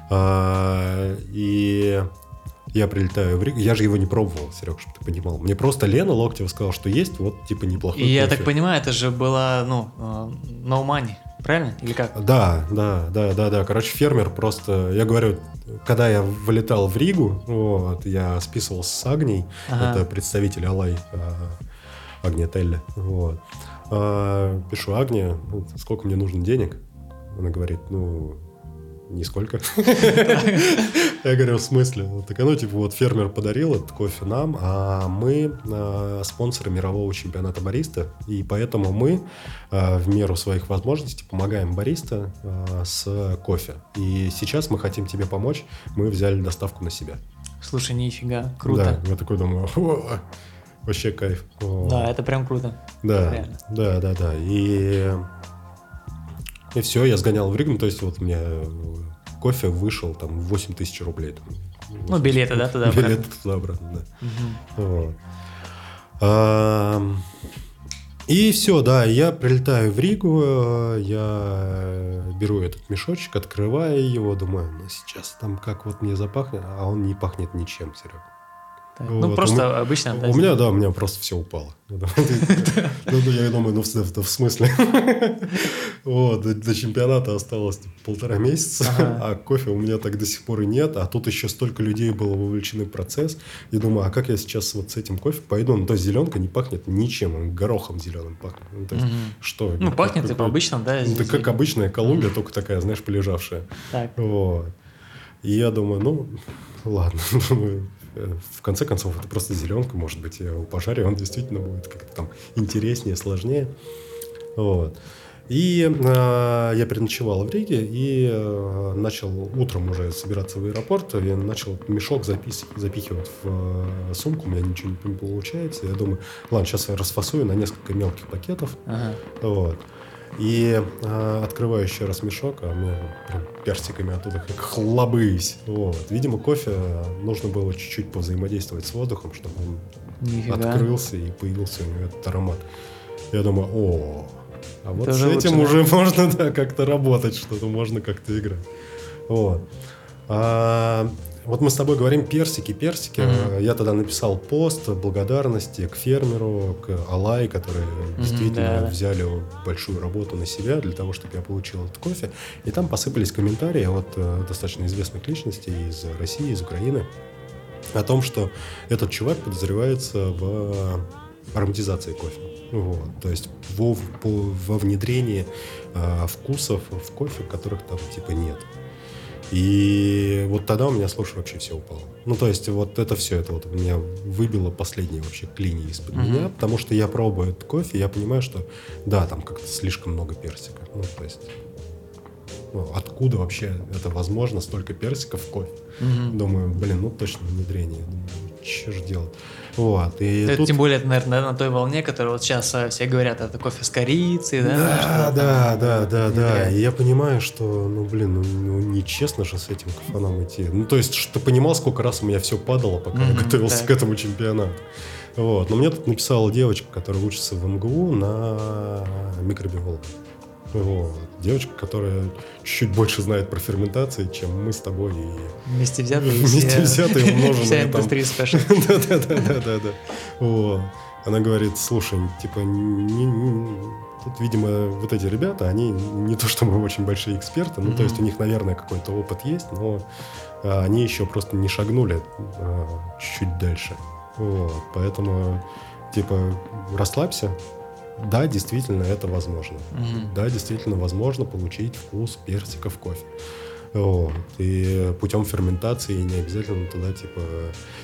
А, и я прилетаю в Ригу, я же его не пробовал, Серег, чтобы ты понимал. Мне просто Лена Локтева сказала, что есть вот, типа, неплохой И я кофе. так понимаю, это же была, ну, э, no money, правильно? Или как? Да, да, да, да, да. Короче, фермер просто, я говорю, когда я вылетал в Ригу, вот, я списывался с Агней, Ага. это представитель Алай, а, Агния Телли, вот. А, пишу Агния, ну, сколько мне нужно денег? Она говорит, ну, нисколько. Я говорю, в смысле? Ну, Так оно, типа, вот фермер подарил этот кофе нам, а мы а, спонсоры мирового чемпионата бариста, и поэтому мы а, в меру своих возможностей помогаем бариста а, с кофе. И сейчас мы хотим тебе помочь, мы взяли доставку на себя. Слушай, нифига, круто. Да, я такой думаю, «О, вообще кайф. Да, это прям круто. Да, Реально. да, да, да. И, и все, я сгонял в Ригу, ну, то есть вот у меня э, кофе вышел там 8 тысяч рублей. там. Ну, билеты, да, туда Билеты туда-обратно, да. Мгм. Вот. Ам, И все, да, я прилетаю в Ригу, э, я беру этот мешочек, открываю его, думаю, ну сейчас там как вот мне запахнет, а он не пахнет ничем, Серега. Так, Вот, Ну, у просто меня- обычно... да, У меня, да, у меня просто все упало. Ну, ну, я думаю, ну, в смысле? Вот, до- чемпионата осталось полтора месяца, а кофе у меня так до сих пор и нет, а тут еще столько людей было вовлечены в процесс. И думаю, а как я сейчас вот с этим кофе пойду? Ну, то есть зеленка не пахнет ничем, он горохом зеленым пахнет. Ну, то есть, Мгм. что? Ну, пахнет как- обычно, да? Ну, это как обычная Колумбия, только такая, знаешь, полежавшая. Так. Вот. И я думаю, ну, ладно, думаю, В конце концов, это просто зеленка, может быть, я его пожарю, он действительно будет как-то там интереснее, сложнее. Вот. И э, я переночевал в Риге и э, начал утром уже собираться в аэропорт. Я начал мешок запис- запихивать в э, сумку, у меня ничего не получается. Я думаю, ладно, сейчас я расфасую на несколько мелких пакетов. Ага. Вот. И э, открываю еще раз мешок, а меня прям персиками оттуда как хлобысь. Вот. Видимо, кофе нужно было чуть-чуть повзаимодействовать с воздухом, чтобы он Нифига. открылся и появился у него этот аромат. Я думаю, о, а вот Это с уже этим лучше, да? уже можно да, как-то работать, что-то можно как-то играть. Вот. А, вот мы с тобой говорим персики, персики. Мгм. Я тогда написал пост благодарности к фермеру, к Алай, которые действительно да-да. взяли большую работу на себя для того, чтобы я получил этот кофе. И там посыпались комментарии от э, достаточно известных личностей из России, из Украины о том, что этот чувак подозревается в ароматизации кофе. Вот. То есть во, по- во внедрении а, вкусов в кофе, которых там типа нет. И вот тогда у меня, слушай, вообще все упало. Ну, то есть вот это все, это вот меня выбило последние вообще клинии из-под Мгм. меня, потому что я пробую этот кофе, я понимаю, что да, там как-то слишком много персика. Ну, то есть ну, откуда вообще это возможно, столько персиков в кофе? Мгм. Думаю, блин, ну точно внедрение. Думаю, же делать? Вот, и Это тут... тем более, это, наверное, на той волне, которая вот сейчас э, все говорят, это кофе с корицей, да? Да, да, да, да, да. И я понимаю, что, ну, блин, ну, ну, нечестно же с этим кафаном идти. Ну, то есть, что ты понимал, сколько раз у меня все падало, пока я Мгм, готовился так. к этому чемпионату. Вот. Но мне тут написала девочка, которая учится в МГУ на микробиолога. Вот. Девочка, которая чуть-чуть больше знает про ферментации, чем мы с тобой и Вместе взятые. Вместе взятые умноженные Вся индустрия спешл. да, да, да, да, да, да. Вот. Она говорит, слушай, типа, не- не- тут, видимо, вот эти ребята, они не то чтобы очень большие эксперты, ну, то есть у них, наверное, какой-то опыт есть, но а, они еще просто не шагнули а, чуть-чуть дальше. Вот. Поэтому, типа, расслабься. Да, действительно, это возможно. Мгм. Да, действительно возможно получить вкус персика в кофе. Вот. И путем ферментации не обязательно туда, типа,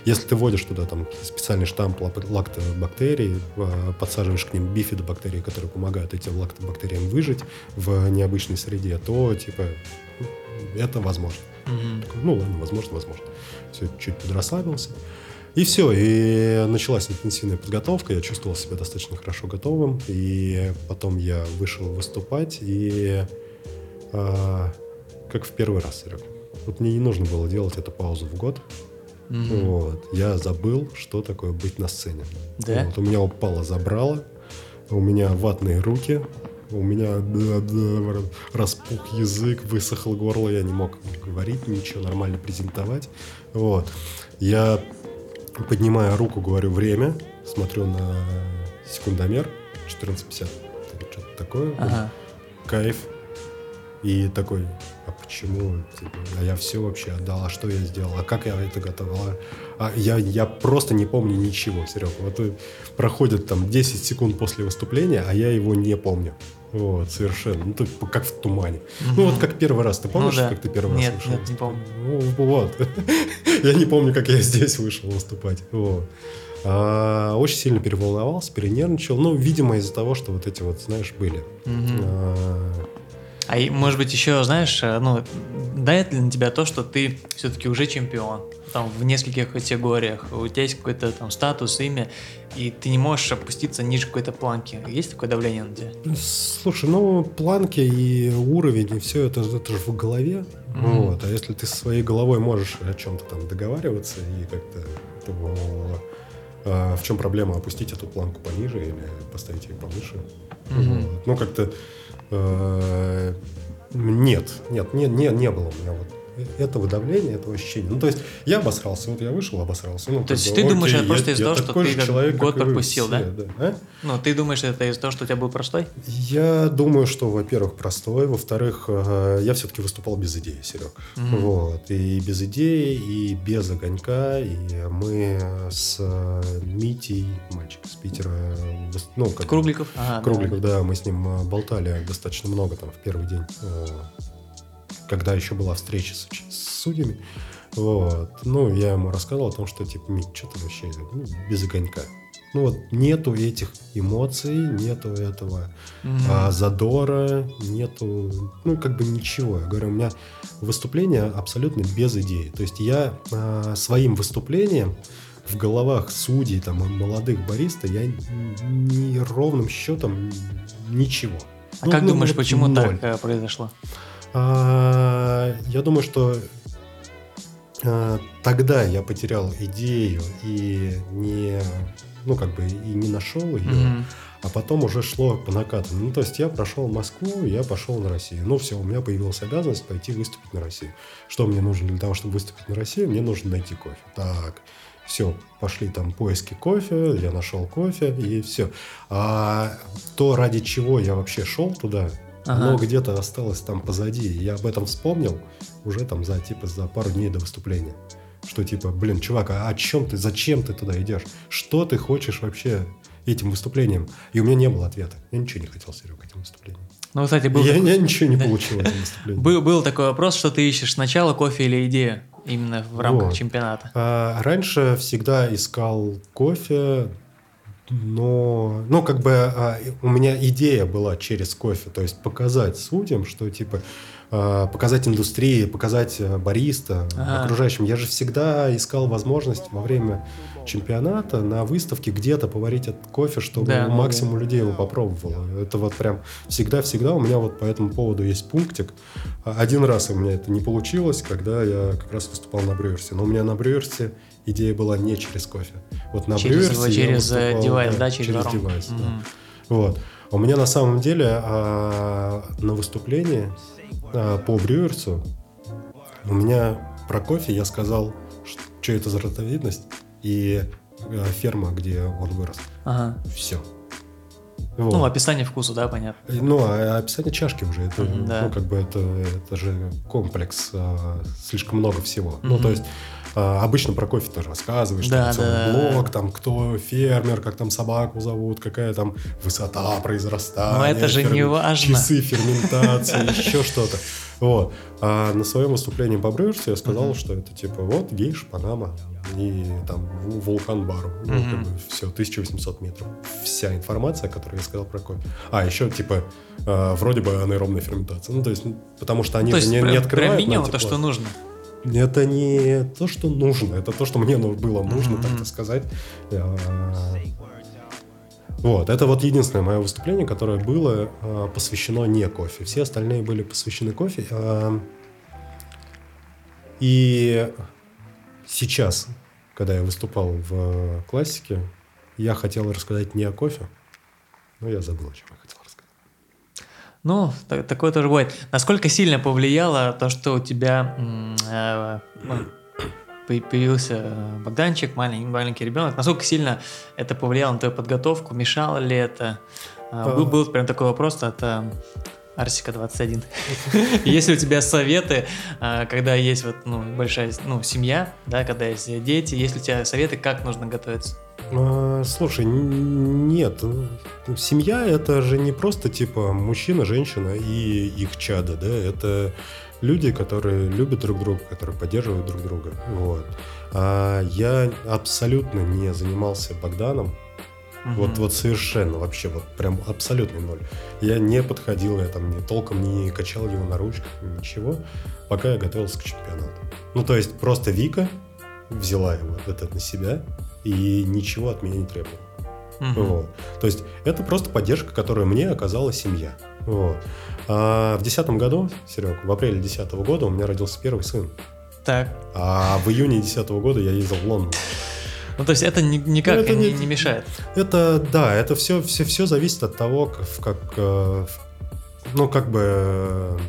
если ты вводишь туда там специальный штамп лак- лактобактерий, э, подсаживаешь к ним бифидобактерии, которые помогают этим лактобактериям выжить в необычной среде, то, типа, это возможно. Такой, Ну ладно, возможно, возможно. Все, чуть подрасслабился. И все, и началась интенсивная подготовка, я чувствовал себя достаточно хорошо готовым, и потом я вышел выступать, и а, как в первый раз, Серег. Вот мне не нужно было делать эту паузу в год. Мгм. Вот. Я забыл, что такое быть на сцене. Да? Вот, у меня упало забрало, у меня ватные руки, у меня да, да, распух язык, высохло горло, я не мог говорить ничего, нормально презентовать. Вот. Я поднимаю руку, говорю время, смотрю на секундомер, 14.50, что-то такое. Ага. Кайф. И такой, а почему? Типа, а я все вообще отдал, а что я сделал, а как я это готовил? А, я, я просто не помню ничего, Серег. Вот э, проходит там 10 секунд после выступления, а я его не помню. Вот, совершенно. Ну, тут как в тумане. Ну, вот как первый раз. Ты помнишь, да. как ты первый Нет, раз вышел? нет, не помню. Ну, вот. Я не помню, как я здесь вышел выступать. Вот. А, очень сильно переволновался, перенервничал. Ну, видимо, из-за того, что вот эти вот, знаешь, были. Мгм. А, А может быть, еще, знаешь, э, ну, дает ли на тебя то, что ты все-таки уже чемпион, там, в нескольких категориях, у тебя есть какой-то там статус, имя, и ты не можешь опуститься ниже какой-то планки. Есть такое давление на тебя? Слушай, ну, планки и уровень, и все это, это же в голове. Мгм. Вот. А если ты со своей головой можешь о чем-то там договариваться и как-то, то а, в чем проблема опустить эту планку пониже или поставить ее повыше? Мгм. Вот. Ну, как-то э, нет, нет, не, не, не было у меня вот этого давления, этого ощущения. Ну, то есть я обосрался, вот я вышел, обосрался. Ну, То есть бы, ты думаешь, окей, это просто из-за того, что ты человек, год пропустил, все, да? А? Ну, ты думаешь, это из-за того, что у тебя был простой? Я думаю, что, во-первых, простой, во-вторых, я все-таки выступал без идеи, Серег. Мгм. Вот. И без идеи, и без огонька. И мы с э, Митей, мальчик из Питера, ну, как Кругликов? Ага, Кругликов, да, мы с ним э, болтали достаточно много там в первый день, э, когда еще была встреча с, с судьями. Вот. Ну, я ему рассказал о том, что, типа, Мик, что ты вообще ну, без огонька. Ну, вот нету этих эмоций, нету этого Мгм. а, задора, нету, ну, как бы ничего. Я говорю, у меня выступление абсолютно без идеи. То есть я а, своим выступлением в головах судей, там, молодых бариста, я ни ровным счетом ничего. А Ну, как ну, думаешь, вот почему ноль. так э, произошло? А, я думаю, что а, тогда я потерял идею и не, ну, как бы, и не нашел ее. А потом уже шло по накатанной. Ну, то есть я прошел Москву, я пошел на Россию. Ну, все, у меня появилась обязанность пойти выступить на Россию. Что мне нужно для того, чтобы выступить на Россию? Мне нужно найти кофе. Так, все, пошли там поиски кофе, я нашел кофе, и все. А то, ради чего я вообще шел туда, Ага. оно где-то осталось там позади. Я об этом вспомнил уже там за, типа, за пару дней до выступления. Что типа, блин, чувак, а о чем ты, зачем ты туда идешь? Что ты хочешь вообще этим выступлением? И у меня не было ответа. Я ничего не хотел, Серега, этим выступлением. Ну, кстати, был, я, такой- я ничего не Да. получил этим выступлением. был, был такой вопрос, что ты ищешь сначала кофе или идею именно в рамках Вот. чемпионата. А, раньше всегда искал кофе, но, ну, как бы а, у меня идея была через кофе, то есть показать судьям, что типа а, показать индустрии, показать а, бариста Ага. окружающим. Я же всегда искал возможность во время чемпионата на выставке где-то поварить этот кофе, чтобы Да, максимум людей его попробовало. Это вот прям всегда-всегда у меня вот по этому поводу есть пунктик. А, Один раз у меня это не получилось, когда я как раз выступал на Брюерсе. Но у меня на Брюерсе идея была не через кофе. Вот на через Брюерсе я через э, выступал, девайс, да, через, через девайс, да. Мгм. Вот. У меня на самом деле а, на выступлении а, по Брюерсу у меня про кофе я сказал, что это за ротовидность и а, ферма, где он вырос. Ага. Все. Ну, описание вкуса, да, понятно. Ну, а описание чашки уже, это, Мгм, да. ну, как бы это, это же комплекс, а, слишком много всего. Ну, Мгм. то есть, а, обычно про кофе тоже рассказываешь, Да, там целый да, да, блок, там, кто фермер, как там собаку зовут, какая там высота произрастания. Но это же не важно. Часы ферментации, еще что-то. Вот. А на своем выступлении по Брюерсу я сказал, что это типа вот гейш, Панама и там ву- вулкан Бару. Ну, Мгм. как бы все, 1800 метров. Вся информация, которую я сказал про кофе. А, еще типа э, вроде бы анаэробная ферментация. Ну, то есть, ну, потому что они то есть не, прям, не открывают. прям минимум то, что нужно. Это не то, что нужно, это то, что мне ну- было нужно, Мгм. так сказать. А, Вот, это вот единственное мое выступление, которое было а, посвящено не кофе. Все остальные были посвящены кофе. А, И сейчас, когда я выступал в классике, я хотел рассказать не о кофе, но я забыл, о чем я хотел рассказать. Ну, та- такое тоже бывает. Насколько сильно повлияло то, что у тебя э, по- появился э, Богданчик, маленький, маленький ребенок? Насколько сильно это повлияло на твою подготовку? Мешало ли это? А, Был, А. был прям такой вопрос от э, Арсика 21. Есть ли у тебя советы, а, когда есть вот ну, большая ну, семья, да, когда есть дети, есть ли у тебя советы, как нужно готовиться? А, Слушай, нет. Семья это же не просто типа мужчина, женщина и их чада, да? Это люди, которые любят друг друга, которые поддерживают друг друга. Вот. А я абсолютно не занимался Богданом. Вот, Мгм. вот совершенно вообще, вот прям абсолютный ноль. Я не подходил, я там не, толком не качал его на ручках, ничего, пока я готовился к чемпионату. Ну, то есть просто Вика взяла его это на себя и ничего от меня не требовала. Мгм. Вот. То есть это просто поддержка, которую мне оказала семья. Вот. А в 2010 году, Серег, в апреле 2010 года у меня родился первый сын. Так. А в июне 2010 года я ездил в Лондон. Ну, то есть это ни- никак Ну, это не, не- мешает. Это, да, это все, все, все зависит от того, как, как э, ну, как бы,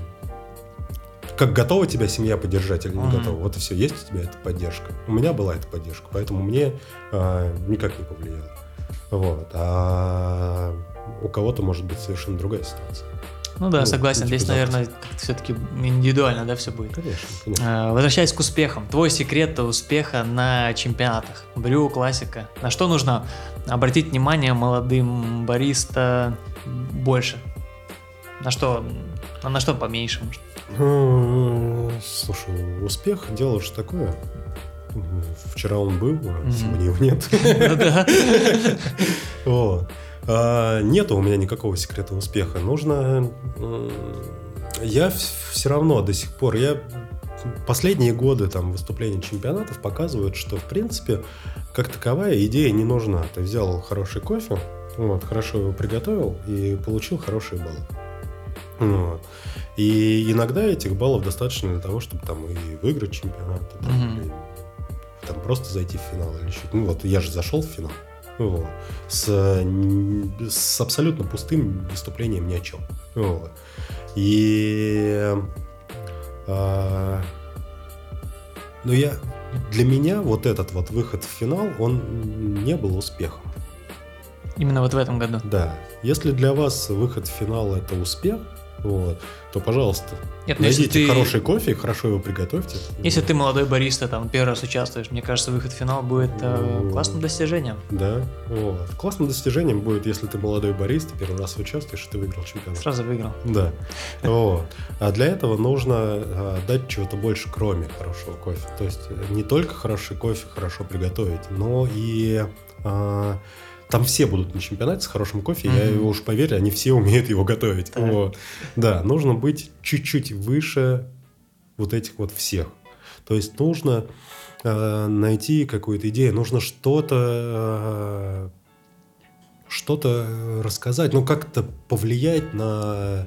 как готова тебя семья поддержать или не Мгм. готова. Вот и все, есть у тебя эта поддержка. У меня была эта поддержка, поэтому мне э, никак не повлияло. Вот. А у кого-то может быть совершенно другая ситуация. Ну да, Ну, согласен. ну, Здесь, типа наверное, все-таки индивидуально, да, все будет. Конечно, конечно. А, Возвращаясь к успехам. Твой секрет успеха на чемпионатах. Брю, классика. На что нужно обратить внимание молодым бариста больше? На что, а на что поменьше, может? Ну, слушай, успех – дело же такое. Вчера он был, а сегодня его нет. А, Нету у меня никакого секрета успеха. Нужно... Я все равно до сих пор... Я последние годы там выступления чемпионатов показывают, что в принципе как таковая идея не нужна. Ты взял хороший кофе, вот, хорошо его приготовил и получил хорошие баллы. Вот. И иногда этих баллов достаточно для того, чтобы там и выиграть чемпионат, и там, Мгм. Там просто зайти в финал или что Ну вот я же зашел в финал. Вот. С, с абсолютно пустым выступлением ни о чем. Вот. И а, но я для меня вот этот вот выход в финал, он не был успехом. Именно вот в этом году. Да. Если для вас выход в финал это успех, вот, то, пожалуйста, Нет, ну найдите ты, хороший кофе, хорошо его приготовьте. если ты молодой бариста, там первый раз участвуешь, мне кажется, выход в финал будет э, классным достижением. Да, вот. Классным достижением будет, если ты молодой бариста, первый раз участвуешь, и ты выиграл чемпионат. Сразу выиграл. Да. Вот. А для этого нужно а, дать чего-то больше, кроме хорошего кофе. То есть э, не только хороший кофе хорошо приготовить, но и а, там все будут на чемпионате с хорошим кофе. Я Мгм. уж поверь, они все умеют его готовить. Так. Вот. Да, нужно быть чуть-чуть выше вот этих вот всех. То есть нужно э, найти какую-то идею, нужно что-то э, что-то рассказать, ну как-то повлиять на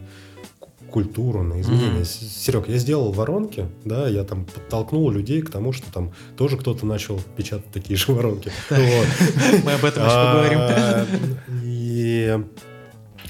культуру, на изменения. Мгм. Серег, я сделал воронки, да, я там подтолкнул людей к тому, что там тоже кто-то начал печатать такие же воронки. Мы об этом еще А, поговорим. И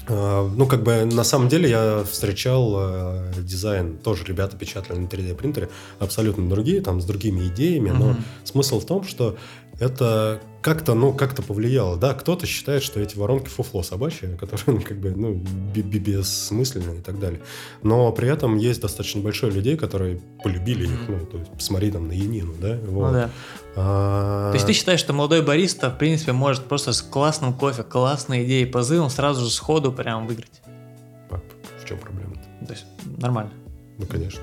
а, ну, как бы, на самом деле я встречал э, дизайн, тоже ребята печатали на 3D принтере, абсолютно другие, там, с другими идеями, но Мгм. смысл в том, что это как-то, ну, как-то повлияло. Да, кто-то считает, что эти воронки фуфло собачье, которые, ну, как бы, ну, бессмысленные и так далее. Но при этом есть достаточно большое людей, которые полюбили их, ну, то есть, посмотри там на Янину, да? Ну вот. да. А, То есть ты считаешь, что молодой бариста, в принципе, может просто с классным кофе, классной идеей, позывом сразу же сходу прям выиграть? В чем проблема То есть нормально. Ну, конечно.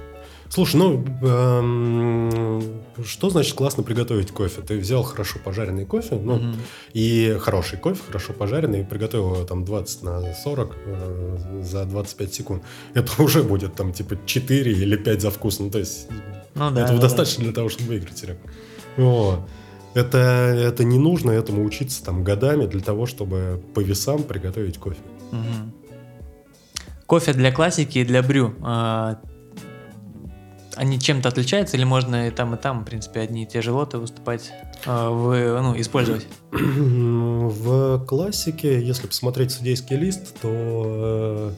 Слушай, ну, эм, что значит классно приготовить кофе? Ты взял хорошо пожаренный кофе, ну, Мгм. и хороший кофе, хорошо пожаренный, приготовил его там 20 на 40 э, за 25 секунд. Это уже будет там типа 4 или 5 за вкус. Ну, то есть Ну да. этого да, достаточно для того, чтобы выиграть, Серег. Вот. Это, это не нужно этому учиться там годами для того, чтобы по весам приготовить кофе. да. Мгм. Кофе для классики и для брю. Они чем-то отличаются или можно и там, и там, в принципе, одни и те же лоты выступать, а, в, ну, использовать? В классике, если посмотреть судейский лист, то э,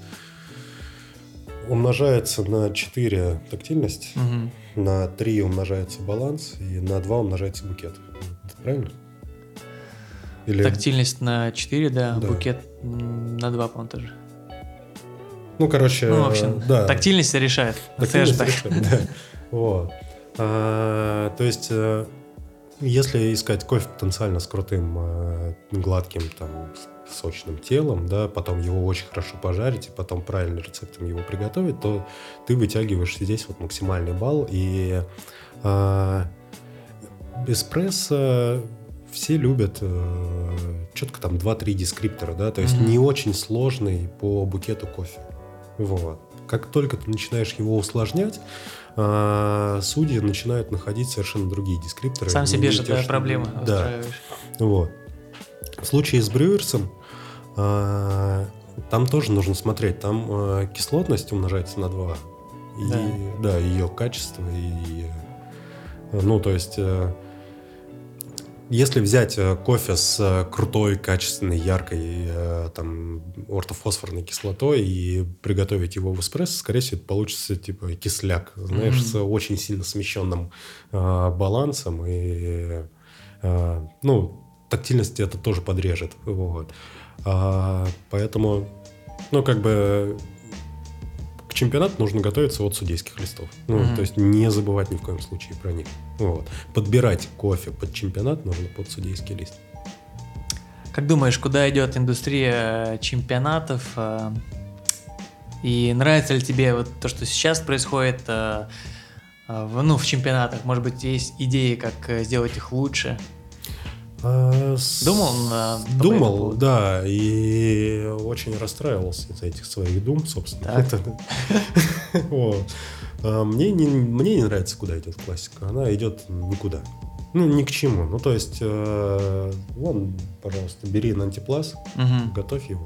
умножается на 4 тактильность, Мгм. на 3 умножается баланс и на 2 умножается букет. Это правильно? Или... Тактильность на 4, да, Да. букет на 2, по-моему, тоже. Ну, короче, Ну, в общем, да. тактильность решает. Тактильность решает, да. Вот. А, то есть, э, если искать кофе потенциально с крутым, э, гладким, там, сочным телом, да, потом его очень хорошо пожарить и потом правильным рецептом его приготовить, то ты вытягиваешь здесь вот максимальный балл. И а, эспрессо все любят э, четко там 2-3 дескриптора, да, то есть Мгм. не очень сложный по букету кофе. Вот. Как только ты начинаешь его усложнять, а, судьи начинают находить совершенно другие дескрипторы. Сам себе же что- проблемы Да, вот. В случае с Брюерсом а, там тоже нужно смотреть. Там а, кислотность умножается на 2. И, Да. да. ее качество и... э, Ну, то есть... Если взять э, кофе с э, крутой, качественной, яркой э, там ортофосфорной кислотой и приготовить его в эспрессо, скорее всего, это получится типа кисляк, знаешь, Мгм. с очень сильно смещенным э, балансом и э, ну тактильность это тоже подрежет, вот. А, поэтому, ну как бы к чемпионату нужно готовиться от судейских листов. Ну, Мгм. то есть не забывать ни в коем случае про них. Вот. Подбирать кофе под чемпионат нужно под судейский лист. Как думаешь, куда идет индустрия чемпионатов? э, И нравится ли тебе вот то, что сейчас происходит э, э, в, ну, в чемпионатах? Может быть, есть идеи, как э, сделать их лучше? С- Думал на- этому Думал, поводу? да, и очень расстраивался из-за этих своих дум, собственно. Это-. А, Мне не, мне не нравится, куда идет классика. Она идет никуда. Ну, ни к чему. Ну, то есть, э, вон, пожалуйста, бери на антиплас, Мгм. готовь его.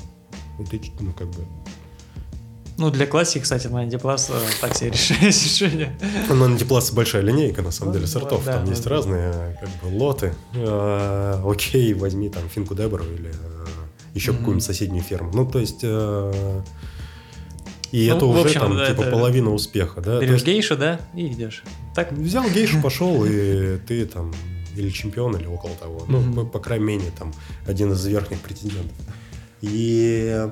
И ты, ну, как бы... Ну, для классики, кстати, на антипласт э, так себе реш- решение. На антипласе большая линейка, на самом Ну, деле, сортов. да, там ну, есть да. разные, как бы, лоты. А, Окей, возьми там финку Дебру или э, еще какую-нибудь соседнюю ферму. Ну, то есть... э, И Ну, это уже общем, там, да, типа, это- половина успеха, да? Берешь есть гейшу, да, и идешь. Так? Взял гейшу, пошел, и ты там или чемпион, или около того. Ну, по крайней мере, там, один из верхних претендентов. И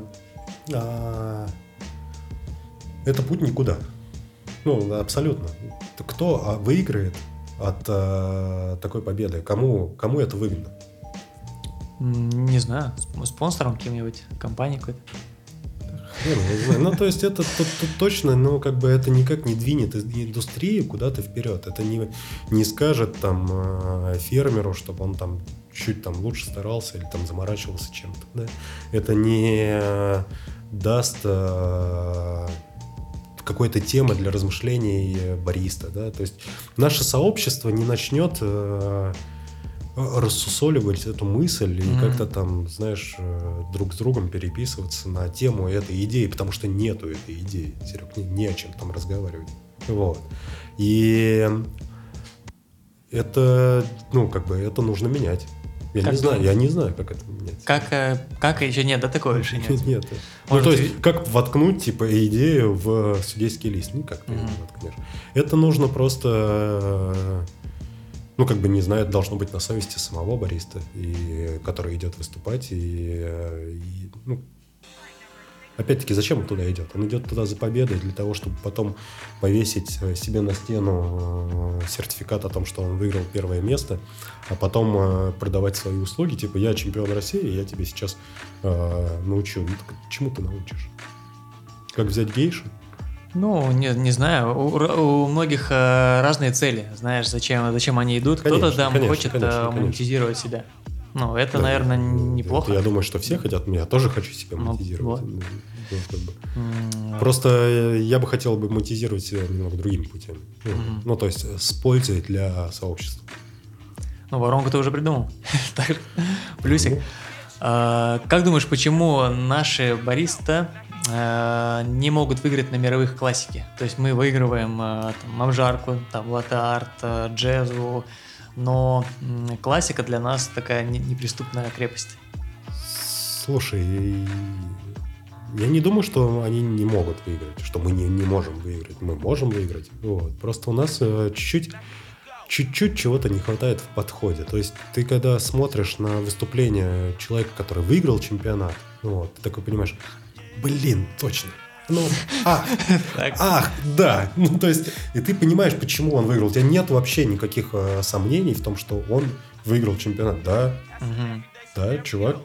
а, это путь никуда. Ну, абсолютно. Кто а, выиграет от а, такой победы? Кому, кому это выгодно? Не знаю, сп- спонсором кем-нибудь, компанией какой-то. Ну, то есть это тут, тут точно, ну, как бы это никак не двинет ин- индустрию куда-то вперед. Это не, не скажет там э, фермеру, чтобы он там чуть там лучше старался или там заморачивался чем-то. да. Это не э, даст э, какой-то темы для размышлений бариста. Да? То есть наше сообщество не начнет э, рассусоливать эту мысль и Мгм. как-то там, знаешь, э, друг с другом переписываться на тему этой идеи, потому что нету этой идеи, Серег, не, не о чем там разговаривать. Вот. И это, ну, как бы, это нужно менять. Я Как не знаю, я не знаю, как это менять. Как, э, как еще нет, да, такого решения? Нет. Ну, Может, то ты- есть, как воткнуть, типа, идею в судейский лист? Никак ты ее не воткнешь. Это нужно просто, ну, как бы, не знаю, это должно быть на совести самого бариста, и, который идет выступать, и, э, и, ну, Опять-таки, зачем он туда идет? Он идет туда за победой, для того, чтобы потом повесить э, себе на стену э, сертификат о том, что он выиграл первое место, а потом э, продавать свои услуги, типа, я чемпион России, я тебе сейчас э, научу. Ну, так чему ты научишь? Как взять гейшу? Ну, не, не знаю, у, у многих э, разные цели, знаешь, зачем, зачем они идут. Кто-то там конечно, хочет конечно, конечно. монетизировать себя. Ну, это, Да, наверное, это- неплохо. Я думаю, что все хотят, я тоже хочу себя Ну, монетизировать. вот. Ну. М, Просто я бы хотел бы монетизировать себя немного другими путями. Ну, Мгм. Ну, то есть с пользой для сообщества. Ну, воронку ты уже придумал. Плюсик. Ну, А, Как думаешь, почему наши бариста э, не могут выиграть на мировых классике? То есть мы выигрываем э, там, обжарку, там, латте-арт, э, джезу, но классика для нас такая не- неприступная крепость. Слушай, я не думаю, что они не могут выиграть, что мы не, не можем выиграть. Мы можем выиграть. Вот. Просто у нас э, чуть-чуть чуть-чуть чего-то не хватает в подходе. То есть ты когда смотришь на выступление человека, который выиграл чемпионат, вот, ты такой понимаешь, блин, точно. Ну, ах, Так. ах, да. Ну, то есть, и ты понимаешь, почему он выиграл. У тебя нет вообще никаких э, сомнений в том, что он выиграл чемпионат. Да, Мгм. да, чувак,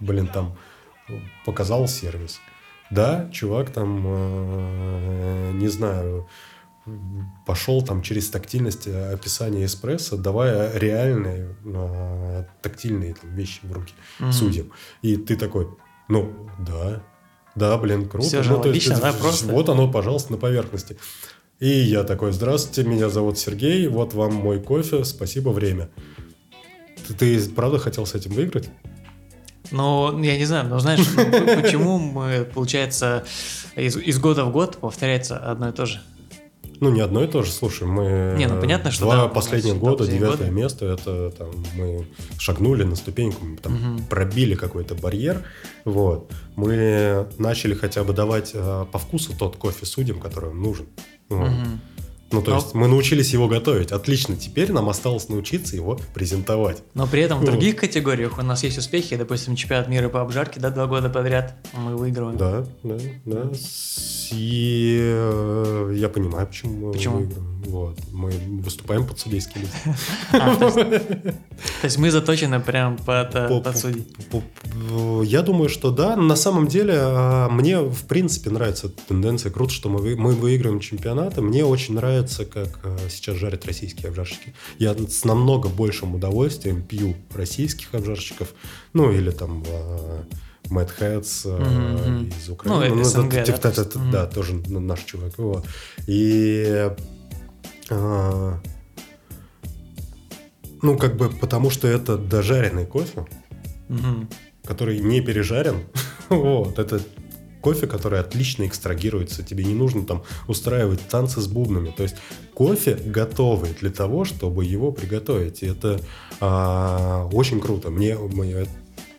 блин, там показал сервис. Да, чувак там, э, не знаю, пошел там через тактильность э, описания эспрессо, давая реальные э, тактильные там, вещи в руки Мгм. судьям. И ты такой, ну, да, да, блин, круто. Всё же Ну, то есть логично, это- да, просто. Вот оно, пожалуйста, на поверхности. И я такой, здравствуйте, меня зовут Сергей, вот вам мой кофе, спасибо, время. Ты, ты правда хотел с этим выиграть? Ну, я не знаю, но знаешь, ну, почему мы, получается, из, из года в год повторяется одно и то же? Ну, не одно и то же, слушай, мы... Не, ну, понятно, что Два да, последних года, девятое года. место, это там мы шагнули на ступеньку, мы там Мгм. пробили какой-то барьер, вот. Мы начали хотя бы давать э, по вкусу тот кофе судьям, который им нужен. Вот. Мгм. Ну, то Но- есть мы научились его готовить. Отлично, теперь нам осталось научиться его презентовать. Но при этом в Вот. других категориях у нас есть успехи, допустим, чемпионат мира по обжарке, да, два года подряд мы выигрываем. Да, да, да. И э, я понимаю, почему мы Почему? Вот. Мы выступаем под судейским. А, то, есть, мы заточены прям под, э, судей. Я думаю, что да. На самом деле, а, мне в принципе нравится эта тенденция. Круто, что мы, вы- мы выигрываем чемпионаты. Мне очень нравится, как а, сейчас жарят российские обжарщики. Я с намного большим удовольствием пью российских обжарщиков. Ну, или там а, Мгм, мгм. из Украины. Ну, СНГ, да. Да, тоже наш чувак. И... а, ну, как бы, потому что это дожаренный кофе, Мгм. который не пережарен. вот, это кофе, который отлично экстрагируется. Тебе не нужно там устраивать танцы с бубнами. То есть кофе готовый для того, чтобы его приготовить. И это а, очень круто. Мне, мне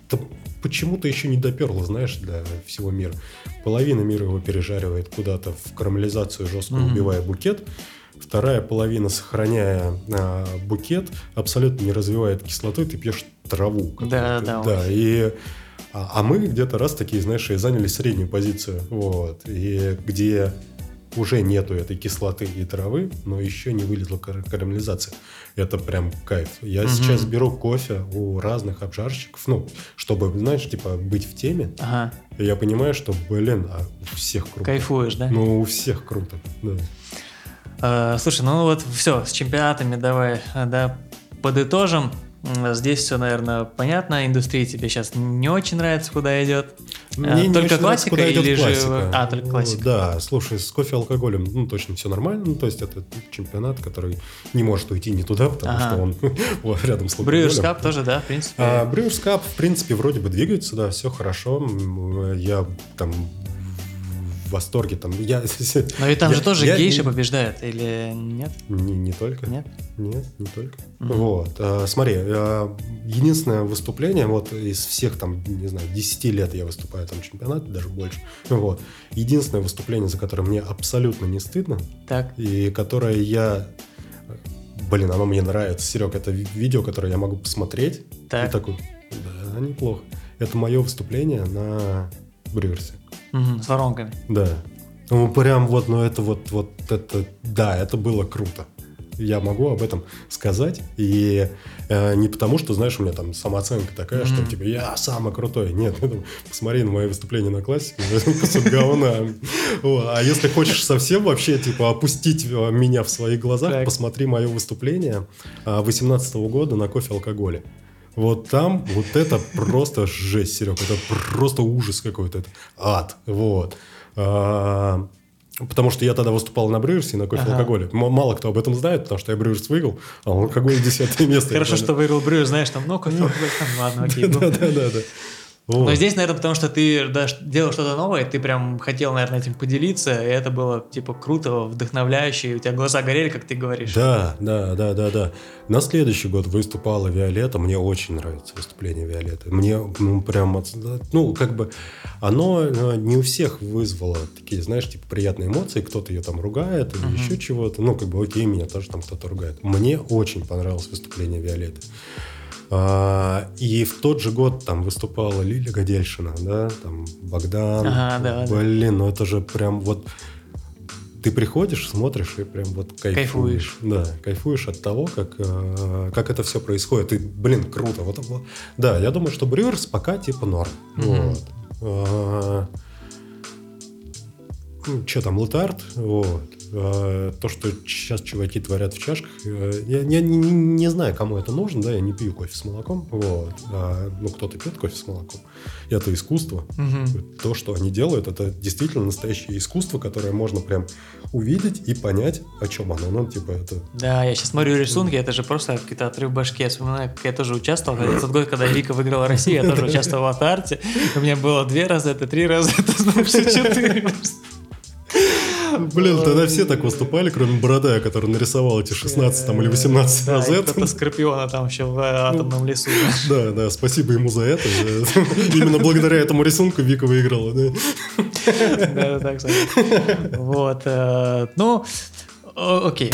это почему-то еще не доперло, знаешь, для всего мира. Половина мира его пережаривает куда-то в карамелизацию жесткую, Мгм. убивая букет. Вторая половина, сохраняя а, букет, абсолютно не развивает кислоту, и ты пьешь траву. Да, какую-то. да, Да, и... А, а мы где-то раз такие, знаешь, и заняли среднюю позицию. Вот. И где уже нету этой кислоты и травы, но еще не вылезла кар- карамелизация. Это прям кайф. Я Мгм. сейчас беру кофе у разных обжарщиков, ну, чтобы, знаешь, типа, быть в теме. Ага. И я понимаю, что, блин, а у всех круто. Кайфуешь, да? Ну, у всех круто, да. Э, слушай, ну вот все, с чемпионатами давай, э, да, подытожим. Здесь все, наверное, понятно. Индустрия тебе сейчас не очень нравится, куда идет. Мне не только нравится, классика куда идет или же- классика. А, только Ну, классика. Да, слушай, с кофе и алкоголем, ну, точно все нормально. Ну, то есть это чемпионат, который не может уйти не туда, потому Ага. что он вот рядом с Брюерс алкоголем. Кап тоже, да, в принципе. А, Cup, в принципе, вроде бы двигается, да, все хорошо. Я там восторге. Там, я, Но ведь там я- же тоже я гейши не- побеждают, или нет? Не, не только. Нет? Нет, не только. Мгм. Вот. а, смотри, а, единственное выступление, вот из всех там, не знаю, 10 лет я выступаю там чемпионат, даже больше. Вот. Единственное выступление, за которое мне абсолютно не стыдно, Так. и которое я... Блин, оно мне нравится. Серег, это ви- видео, которое я могу посмотреть. Так. И такой, да, неплохо. Это мое выступление на Брюерсе. Мгм, с воронками. Да. Ну, прям вот, ну это вот, вот это, да, это было круто. Я могу об этом сказать. И э, не потому, что, знаешь, у меня там самооценка такая, что Мгм. типа я самый крутой. Нет, ну, там, посмотри на мое выступление на классике, кусок говна. А если хочешь совсем вообще, типа, опустить э, меня в своих глазах, Так. посмотри мое выступление 2018 года на кофе алкоголе. Вот там, вот это просто жесть, Серег, это просто ужас какой-то, это ад, вот. А, потому что я тогда выступал на Брюерсе на кофе Ага. алкоголе. М- мало кто об этом знает, потому что я Брюерс выиграл, а алкоголь десятое место. Хорошо, что выиграл Брюер, знаешь, там, ну, кофе, ладно, окей. ну. Вот. Но здесь, наверное, потому что ты да, делал что-то новое, ты прям хотел, наверное, этим поделиться, и это было, типа, круто, вдохновляюще, и у тебя глаза горели, как ты говоришь. Да, да, да, да, да. На следующий год выступала Виолетта. Мне очень нравится выступление Виолетты. Мне ну, прям, ну, как бы, оно э, не у всех вызвало такие, знаешь, типа приятные эмоции. Кто-то ее там ругает или Мгм. еще чего-то. Ну, как бы, окей, меня тоже там кто-то ругает. Мне очень понравилось выступление Виолетты. А, и в тот же год там выступала Лиля Гадельшина, да, там Богдан. Ага, да, да. Блин, ну это же прям вот ты приходишь, смотришь и прям вот кайфуешь. Кайфуешь. Да, кайфуешь от того, как, э, как это все происходит. И, блин, круто. Вот, вот. Да, я думаю, что Брюерс пока типа норм. Мгм. Вот. А, что там, Лутард, вот. А, То, что сейчас чуваки творят в чашках, э, я, я не, не- знаю, кому это нужно, да, я не пью кофе с молоком, вот. А, ну, кто-то пьет кофе с молоком. Это искусство. Мгм. То, что они делают, это действительно настоящее искусство, которое можно прям увидеть и понять, о чем оно. Ну, типа, это... Да, я сейчас смотрю рисунки, это же просто какие-то отрыв башки. Я вспоминаю, как я тоже участвовал. Хотя тот год, когда Вика выиграла Россию, я тоже участвовал в Атарте. У меня было две раза это, три раза это, знаешь, четыре. Блин, тогда все так выступали, кроме Бородая, который нарисовал эти 16 там, или 18 Да, и это. Скорпиона там еще в атомном лесу. Да, да, спасибо ему за это. Именно благодаря этому рисунку Вика выиграла. да. Кстати. Вот. э, Ну, окей.